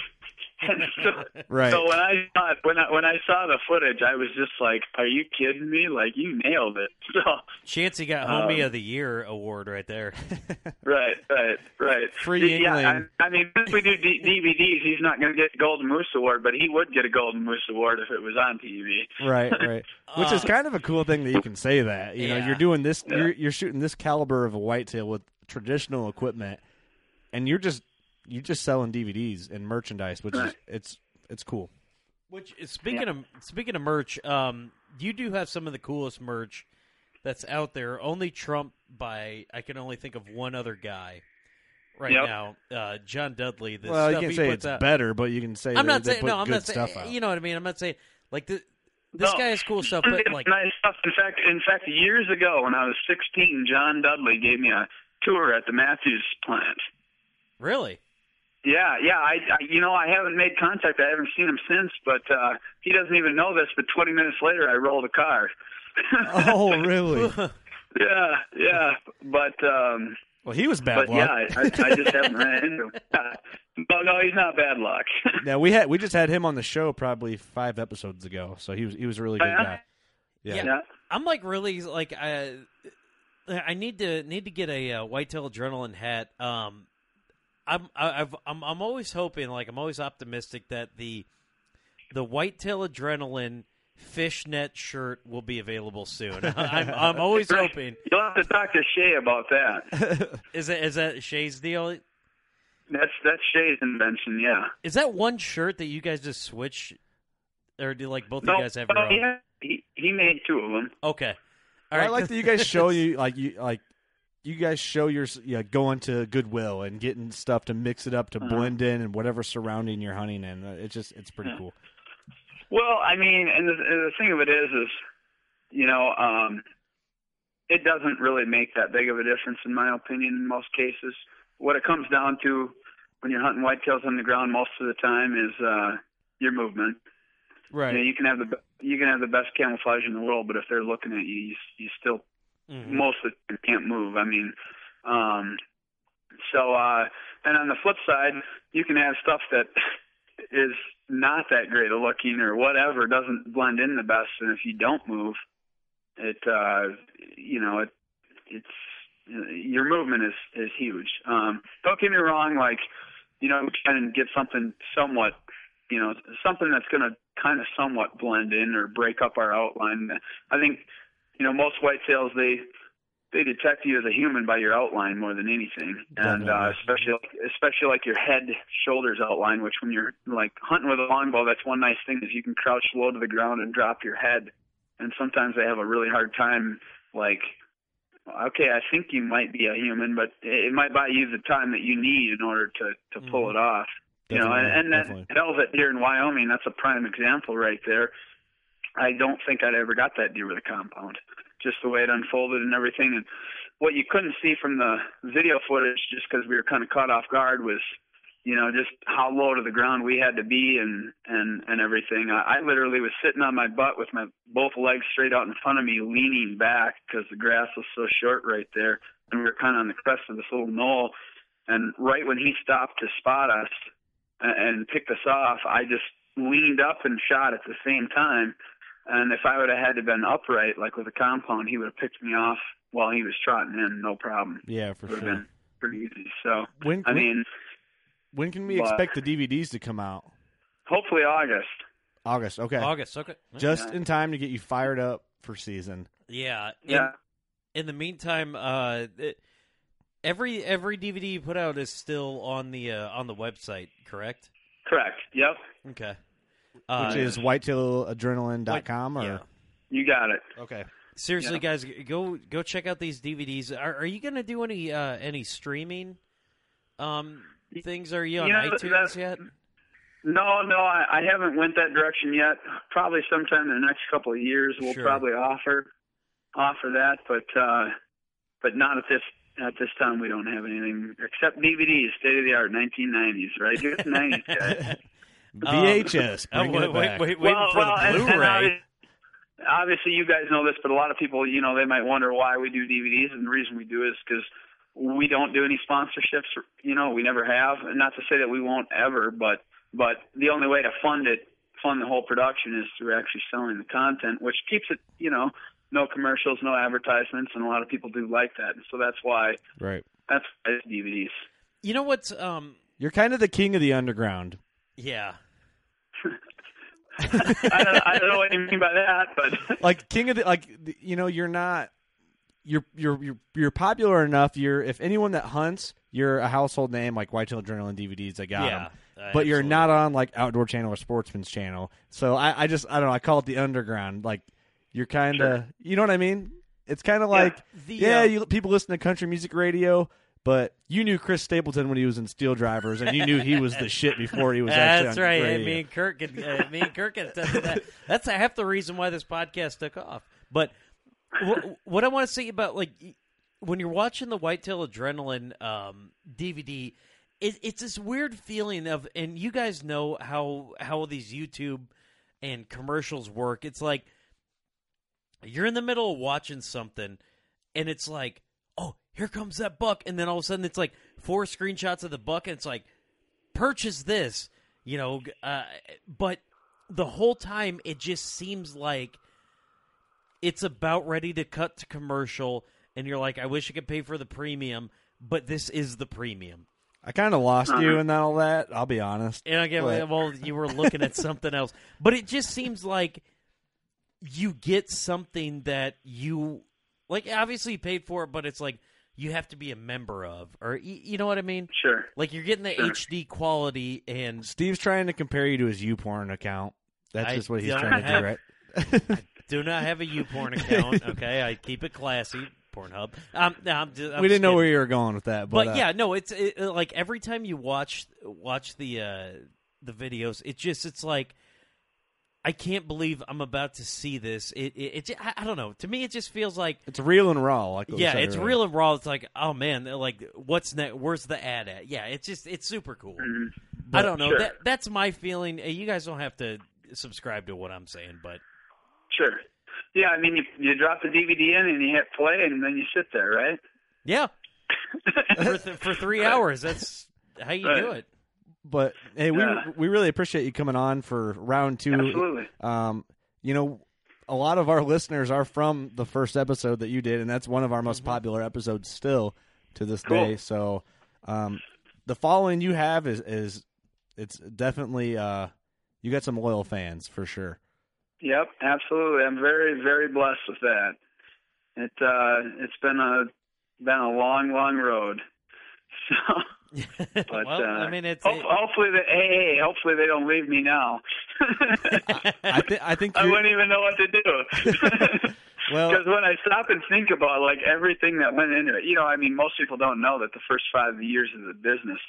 Speaker 5: And so,
Speaker 4: Right.
Speaker 5: so when I saw it, when I when I saw the footage, I was just like, "Are you kidding me? Like you nailed it!" <laughs> So
Speaker 3: Chancey got Homie
Speaker 5: Um,
Speaker 3: of the Year award right there. <laughs>
Speaker 5: right, right, right.
Speaker 4: Free
Speaker 5: yeah,
Speaker 4: Yuengling.
Speaker 5: I, I mean, if we do D- DVDs, he's not going to get the Golden Moose Award, but he would get a Golden Moose Award if it was on TV.
Speaker 4: right, <laughs> right. Which is
Speaker 3: Uh,
Speaker 4: kind of a cool thing that you can say that. You know, you're doing this.
Speaker 5: Yeah.
Speaker 4: You're you're shooting this caliber of a whitetail with traditional equipment, and you're just you're just selling DVDs and merchandise, which is it's it's cool.
Speaker 3: Which speaking of speaking of merch, um, you do have some of the coolest merch that's out there. Only trumped by I can only think of one other guy right
Speaker 5: Yep.
Speaker 3: now, uh, John Dudley. The
Speaker 4: well, you can't say it's
Speaker 3: out.
Speaker 4: better, but you can say
Speaker 3: I'm not saying no. I'm not saying you know what I mean. I'm not saying like the, this
Speaker 5: No.
Speaker 3: guy has cool stuff, but like
Speaker 5: nice <laughs> stuff. In fact, in fact, years ago when I was 16, John Dudley gave me a tour at the Mathews plant.
Speaker 3: really.
Speaker 5: Yeah, yeah. I, I, you know, I haven't made contact. I haven't seen him since, but uh, he doesn't even know this. But 20 minutes later, I rolled a car. <laughs>
Speaker 4: oh, really? <laughs>
Speaker 5: yeah, yeah. But, um,
Speaker 4: Well, he was bad
Speaker 5: but
Speaker 4: luck.
Speaker 5: yeah, I, I, I just <laughs> haven't ran into him. no, no, he's not bad luck.
Speaker 4: Now we had we just had him on the show probably five episodes ago, so he was he was a really good
Speaker 5: Yeah.
Speaker 4: guy. Yeah.
Speaker 3: Yeah.
Speaker 5: yeah.
Speaker 3: I'm like really like I I need to need to get a uh, whitetail adrenaline hat. Um, I'm I, I've I'm I'm always hoping like I'm always optimistic that the the whitetail adrenaline fishnet shirt will be available soon. <laughs> I'm I'm always
Speaker 5: Right.
Speaker 3: hoping.
Speaker 5: You'll have to talk to Shay about that. <laughs>
Speaker 3: Is that is that Shay's deal?
Speaker 5: That's that's Shay's invention. Yeah.
Speaker 3: Is that one shirt that you guys just switch, or do like both of you guys have your
Speaker 5: uh,
Speaker 3: own?
Speaker 5: he, he he made two of them.
Speaker 3: Okay. All
Speaker 4: I like that you guys <laughs> show you like you like you guys show your yeah going to Goodwill and getting stuff to mix it up to
Speaker 5: Uh-huh.
Speaker 4: blend in and whatever surrounding you're hunting in. Uh, It's just it's pretty
Speaker 5: Yeah.
Speaker 4: cool.
Speaker 5: Well, I mean, and the, the thing of it is, is you know, um, it doesn't really make that big of a difference, in my opinion, in most cases. What it comes down to when you're hunting whitetails on the ground most of the time is uh, your movement.
Speaker 4: Right.
Speaker 5: You, know, you can have the you can have the best camouflage in the world, but if they're looking at you, you, you still
Speaker 3: Mhm.
Speaker 5: most of the time can't move. I mean, um, so uh, and on the flip side, you can have stuff that is not that great of looking or whatever doesn't blend in the best, and if you don't move, it uh, you know it it's your movement is is huge. Um, don't get me wrong, like you know, try and get something somewhat you know something that's going to kind of somewhat blend in or break up our outline. I think you know most whitetails they they detect you as a human by your outline more than anything, and uh, especially especially like your head shoulders outline. Which when you're like hunting with a longbow, that's one nice thing is you can crouch low to the ground and drop your head. And sometimes they have a really hard time like. Okay, I think you might be a human, but it might buy you the time that you need in order to to pull it off. You know, and, and that
Speaker 4: Definitely.
Speaker 5: velvet deer in Wyoming, that's a prime example right there. I don't think I'd ever got that deer with a compound, just the way it unfolded and everything. And what you couldn't see from the video footage, just because we were kind of caught off guard, was, you know, just how low to the ground we had to be and and and everything. I, I literally was sitting on my butt with my both legs straight out in front of me, leaning back because the grass was so short right there, and we were kind of on the crest of this little knoll. And right when he stopped to spot us and, and picked us off, I just leaned up and shot at the same time. And if I would have had to been upright, like with a compound, he would have picked me off while he was trotting in, no problem.
Speaker 4: Yeah, for sure.
Speaker 5: been pretty easy. So,
Speaker 4: When
Speaker 5: I mean,
Speaker 4: when can we
Speaker 5: but-
Speaker 4: expect the DVDs to come out?
Speaker 5: hopefully August.
Speaker 4: August. Okay.
Speaker 3: August. Okay.
Speaker 4: Just
Speaker 5: Yeah.
Speaker 4: in time to get you fired up for season.
Speaker 3: Yeah. In,
Speaker 5: Yeah.
Speaker 3: In the meantime, uh, it, every every DVD you put out is still on the uh, on the website, correct?
Speaker 5: Correct. Yep.
Speaker 3: Okay. Uh,
Speaker 4: Which is whitetailadrenaline.com or
Speaker 3: yeah.
Speaker 5: You got it.
Speaker 4: Okay.
Speaker 3: Seriously,
Speaker 5: Yeah.
Speaker 3: guys, go go check out these DVDs. Are, are you going to do any uh, any streaming um, things? Are you on
Speaker 5: You know,
Speaker 3: iTunes yet?
Speaker 5: No, no, I, I haven't went that direction yet. Probably sometime in the next couple of years we'll
Speaker 3: Sure.
Speaker 5: probably offer offer that, but uh but not at this at this time we don't have anything except DVDs, state of the art, 1990s, right? You're 90s guy.
Speaker 4: VHS. <laughs>
Speaker 3: Oh,
Speaker 4: Bringing
Speaker 3: wait,
Speaker 4: it
Speaker 3: wait,
Speaker 4: back.
Speaker 3: wait, waiting for the
Speaker 5: and- and
Speaker 3: Blu-ray.
Speaker 5: obvi- obviously, you guys know this, but a lot of people, you know, they might wonder why we do DVDs, and the reason we do is because we don't do any sponsorships. You know, we never have. And not to say that we won't ever, but But the only way to fund it, fund the whole production, is through actually selling the content, which keeps it, you know, no commercials, no advertisements, and a lot of people do like that. And so that's why
Speaker 4: Right.
Speaker 5: that's why it's DVDs.
Speaker 3: You know what's um
Speaker 4: You're kind of the king of the underground.
Speaker 3: Yeah. <laughs>
Speaker 5: I don't, I don't know what you mean by that, but <laughs>
Speaker 4: like king of the like you know you're not you're you're you're you're popular enough you're if anyone that hunts you're a household name like Whitetail Adrenaline DVDs I got
Speaker 3: Yeah,
Speaker 4: 'em.
Speaker 3: uh,
Speaker 4: but you're not on like Outdoor Channel or Sportsman's Channel. So I I just I don't know I call it the underground. Like you're kind of you know what I mean? It's kind of like
Speaker 3: The,
Speaker 4: yeah
Speaker 3: uh,
Speaker 4: you people listen to country music radio but you knew Chris Stapleton when he was in SteelDrivers and you knew he was the <laughs> shit before he was actually
Speaker 3: That's right.
Speaker 4: radio.
Speaker 3: Me and Kirk, could, uh, me and Kirk could that. That's half the reason why this podcast took off. But wh- what I want to say about like when you're watching the Whitetail Adrenaline um, DVD, it, it's this weird feeling of, and you guys know how how these YouTube and commercials work. It's like you're in the middle of watching something, and it's like, oh, here comes that buck, and then all of a sudden it's like four screenshots of the buck, and it's like purchase this, you know. Uh, but the whole time, it just seems like it's about ready to cut to commercial, and you're like, I wish I could pay for the premium, but this is the premium.
Speaker 4: I kind of lost you in all that I'll be honest
Speaker 3: And again,
Speaker 4: But-
Speaker 3: well, you were looking at something else, but it just seems like you get something that you like. Obviously, you paid for it, but it's like you have to be a member of, or you know what I mean?
Speaker 5: sure.
Speaker 3: Like you're getting the
Speaker 5: Sure.
Speaker 3: HD quality, and
Speaker 4: Steve's trying to compare you to his YouPorn account. That's
Speaker 3: I
Speaker 4: just what he's
Speaker 3: don't
Speaker 4: trying to do, right? <laughs>
Speaker 3: do not have a YouPorn account. Okay, I keep it classy. Pornhub. Um, no, I'm just, I'm
Speaker 4: we didn't know
Speaker 3: just
Speaker 4: where you were going with that, but,
Speaker 3: But,
Speaker 4: uh,
Speaker 3: yeah, no, it's it, uh, like every time you watch watch the uh, the videos, it just it's like I can't believe I'm about to see this. It it, it I, I don't know. To me, it just feels like
Speaker 4: it's real and raw. Like
Speaker 3: yeah, it's
Speaker 4: earlier.
Speaker 3: real and raw. It's like oh man, like what's next? Where's the ad at? Yeah, it's just it's super cool.
Speaker 5: Mhm.
Speaker 3: I don't know.
Speaker 5: Sure.
Speaker 3: That that's my feeling. Uh, You guys don't have to subscribe to what I'm saying, but
Speaker 5: Sure. Yeah, I mean, you, you drop the DVD in and you hit play, and then you sit there, right?
Speaker 3: yeah, <laughs> for th- for three hours, that's how you do it.
Speaker 4: But hey, we
Speaker 5: Yeah.
Speaker 4: we really appreciate you coming on for round two.
Speaker 5: Absolutely.
Speaker 4: Um, you know, a lot of our listeners are from the first episode that you did, and that's one of our most popular episodes still to this
Speaker 5: Cool.
Speaker 4: day. So, um, the following you have is is it's definitely uh, you got some loyal fans for sure.
Speaker 5: Yep, absolutely. I'm very, very blessed with that. It uh, it's been a been a long, long road. <laughs> So, <laughs> but
Speaker 3: well,
Speaker 5: uh,
Speaker 3: I mean, it's
Speaker 5: hope, hopefully, they, hey, hey, hopefully they don't leave me now. <laughs>
Speaker 4: I think I think
Speaker 5: I
Speaker 4: you're-
Speaker 5: wouldn't even know what to do. <laughs>
Speaker 4: Well-
Speaker 5: because when I stop and think about like everything that went into it, you know, I mean, most people don't know that the first five years of the business,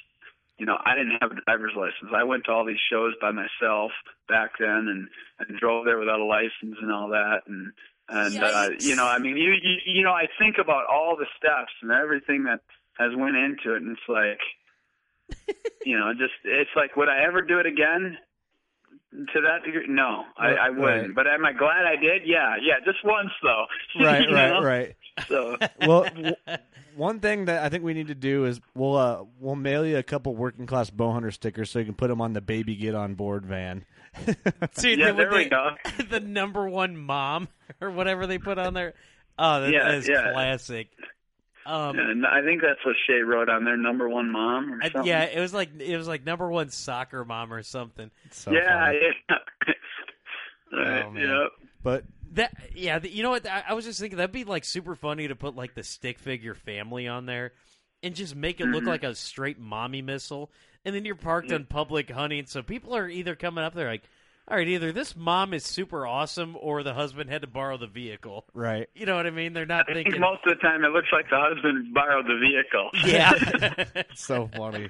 Speaker 5: you know, I didn't have a driver's license. I went to all these shows by myself back then, and and drove there without a license and all that, and and uh, you know, I mean, you, you you know, I think about all the steps and everything that has went into it, and it's like, <laughs> you know, just it's like, would I ever do it again? To that degree, no, I, I wouldn't.
Speaker 4: Right.
Speaker 5: But am I glad I did? Yeah, yeah, just once though. <laughs>
Speaker 4: right,
Speaker 5: You
Speaker 4: right,
Speaker 5: know?
Speaker 4: right.
Speaker 5: So <laughs>
Speaker 4: well, w- one thing that I think we need to do is we'll uh, we'll mail you a couple working class bow hunter stickers so you can put them on the baby get on board van.
Speaker 3: Dude,
Speaker 5: Yeah,
Speaker 3: the,
Speaker 5: there we
Speaker 3: the,
Speaker 5: go.
Speaker 3: the number one mom or whatever they put on there. Oh, that,
Speaker 5: Yeah,
Speaker 3: that is
Speaker 5: yeah.
Speaker 3: classic. Um,
Speaker 5: and I think that's what Shay wrote on there, number one mom or
Speaker 3: I-
Speaker 5: something.
Speaker 3: yeah, it was like it was like number one soccer mom or something.
Speaker 4: So
Speaker 5: yeah,
Speaker 4: funny. <laughs>
Speaker 5: yeah. right,
Speaker 4: Oh,
Speaker 5: yeah.
Speaker 4: But
Speaker 3: That yeah, the, you know what? I, I was just thinking that'd be like super funny to put like the stick figure family on there, and just make it look
Speaker 5: Mm-hmm.
Speaker 3: like a straight mommy missile. And then you're parked on public hunting, so people are either coming up there like, all right, either this mom is super awesome, or the husband had to borrow the vehicle.
Speaker 4: right,
Speaker 3: You know what I mean? They're not
Speaker 5: I think most of the time it looks like the husband borrowed the vehicle.
Speaker 3: Yeah. <laughs>
Speaker 4: so funny.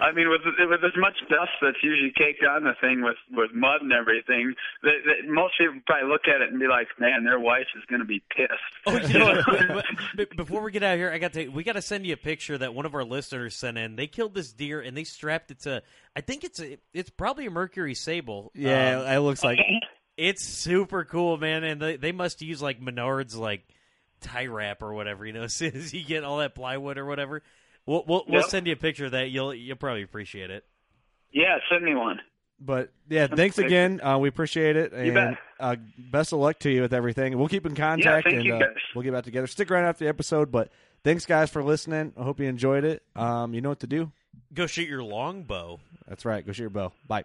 Speaker 5: I mean, with with as much dust that's usually caked on the thing with with mud and everything, that, that most people probably look at it and be like, "Man, their wife is going to be pissed."
Speaker 3: Oh, you know what? But- but Before we get out of here, I got to we got to send you a picture that one of our listeners sent in. They killed this deer and they strapped it to. I think it's a, it's probably a Mercury sable.
Speaker 4: Yeah,
Speaker 3: Um,
Speaker 4: it looks like
Speaker 3: it's super cool, man. And they they must use like Menards like tie wrap or whatever. You know, <laughs> as soon as you get all that plywood or whatever, we'll we'll, we'll
Speaker 5: Yep.
Speaker 3: send you a picture of that. You'll you'll probably appreciate it.
Speaker 5: Yeah, send me one.
Speaker 4: But yeah, thanks again. Uh, we appreciate it, and
Speaker 5: You bet.
Speaker 4: Uh, best of luck to you with everything. We'll keep in contact,
Speaker 5: thank
Speaker 4: and
Speaker 5: you,
Speaker 4: uh, we'll get back together. Stick around after the episode. But thanks, guys, for listening. I hope you enjoyed it. Um, you know what to do.
Speaker 3: Go shoot your longbow.
Speaker 4: That's right. Go shoot your bow. Bye.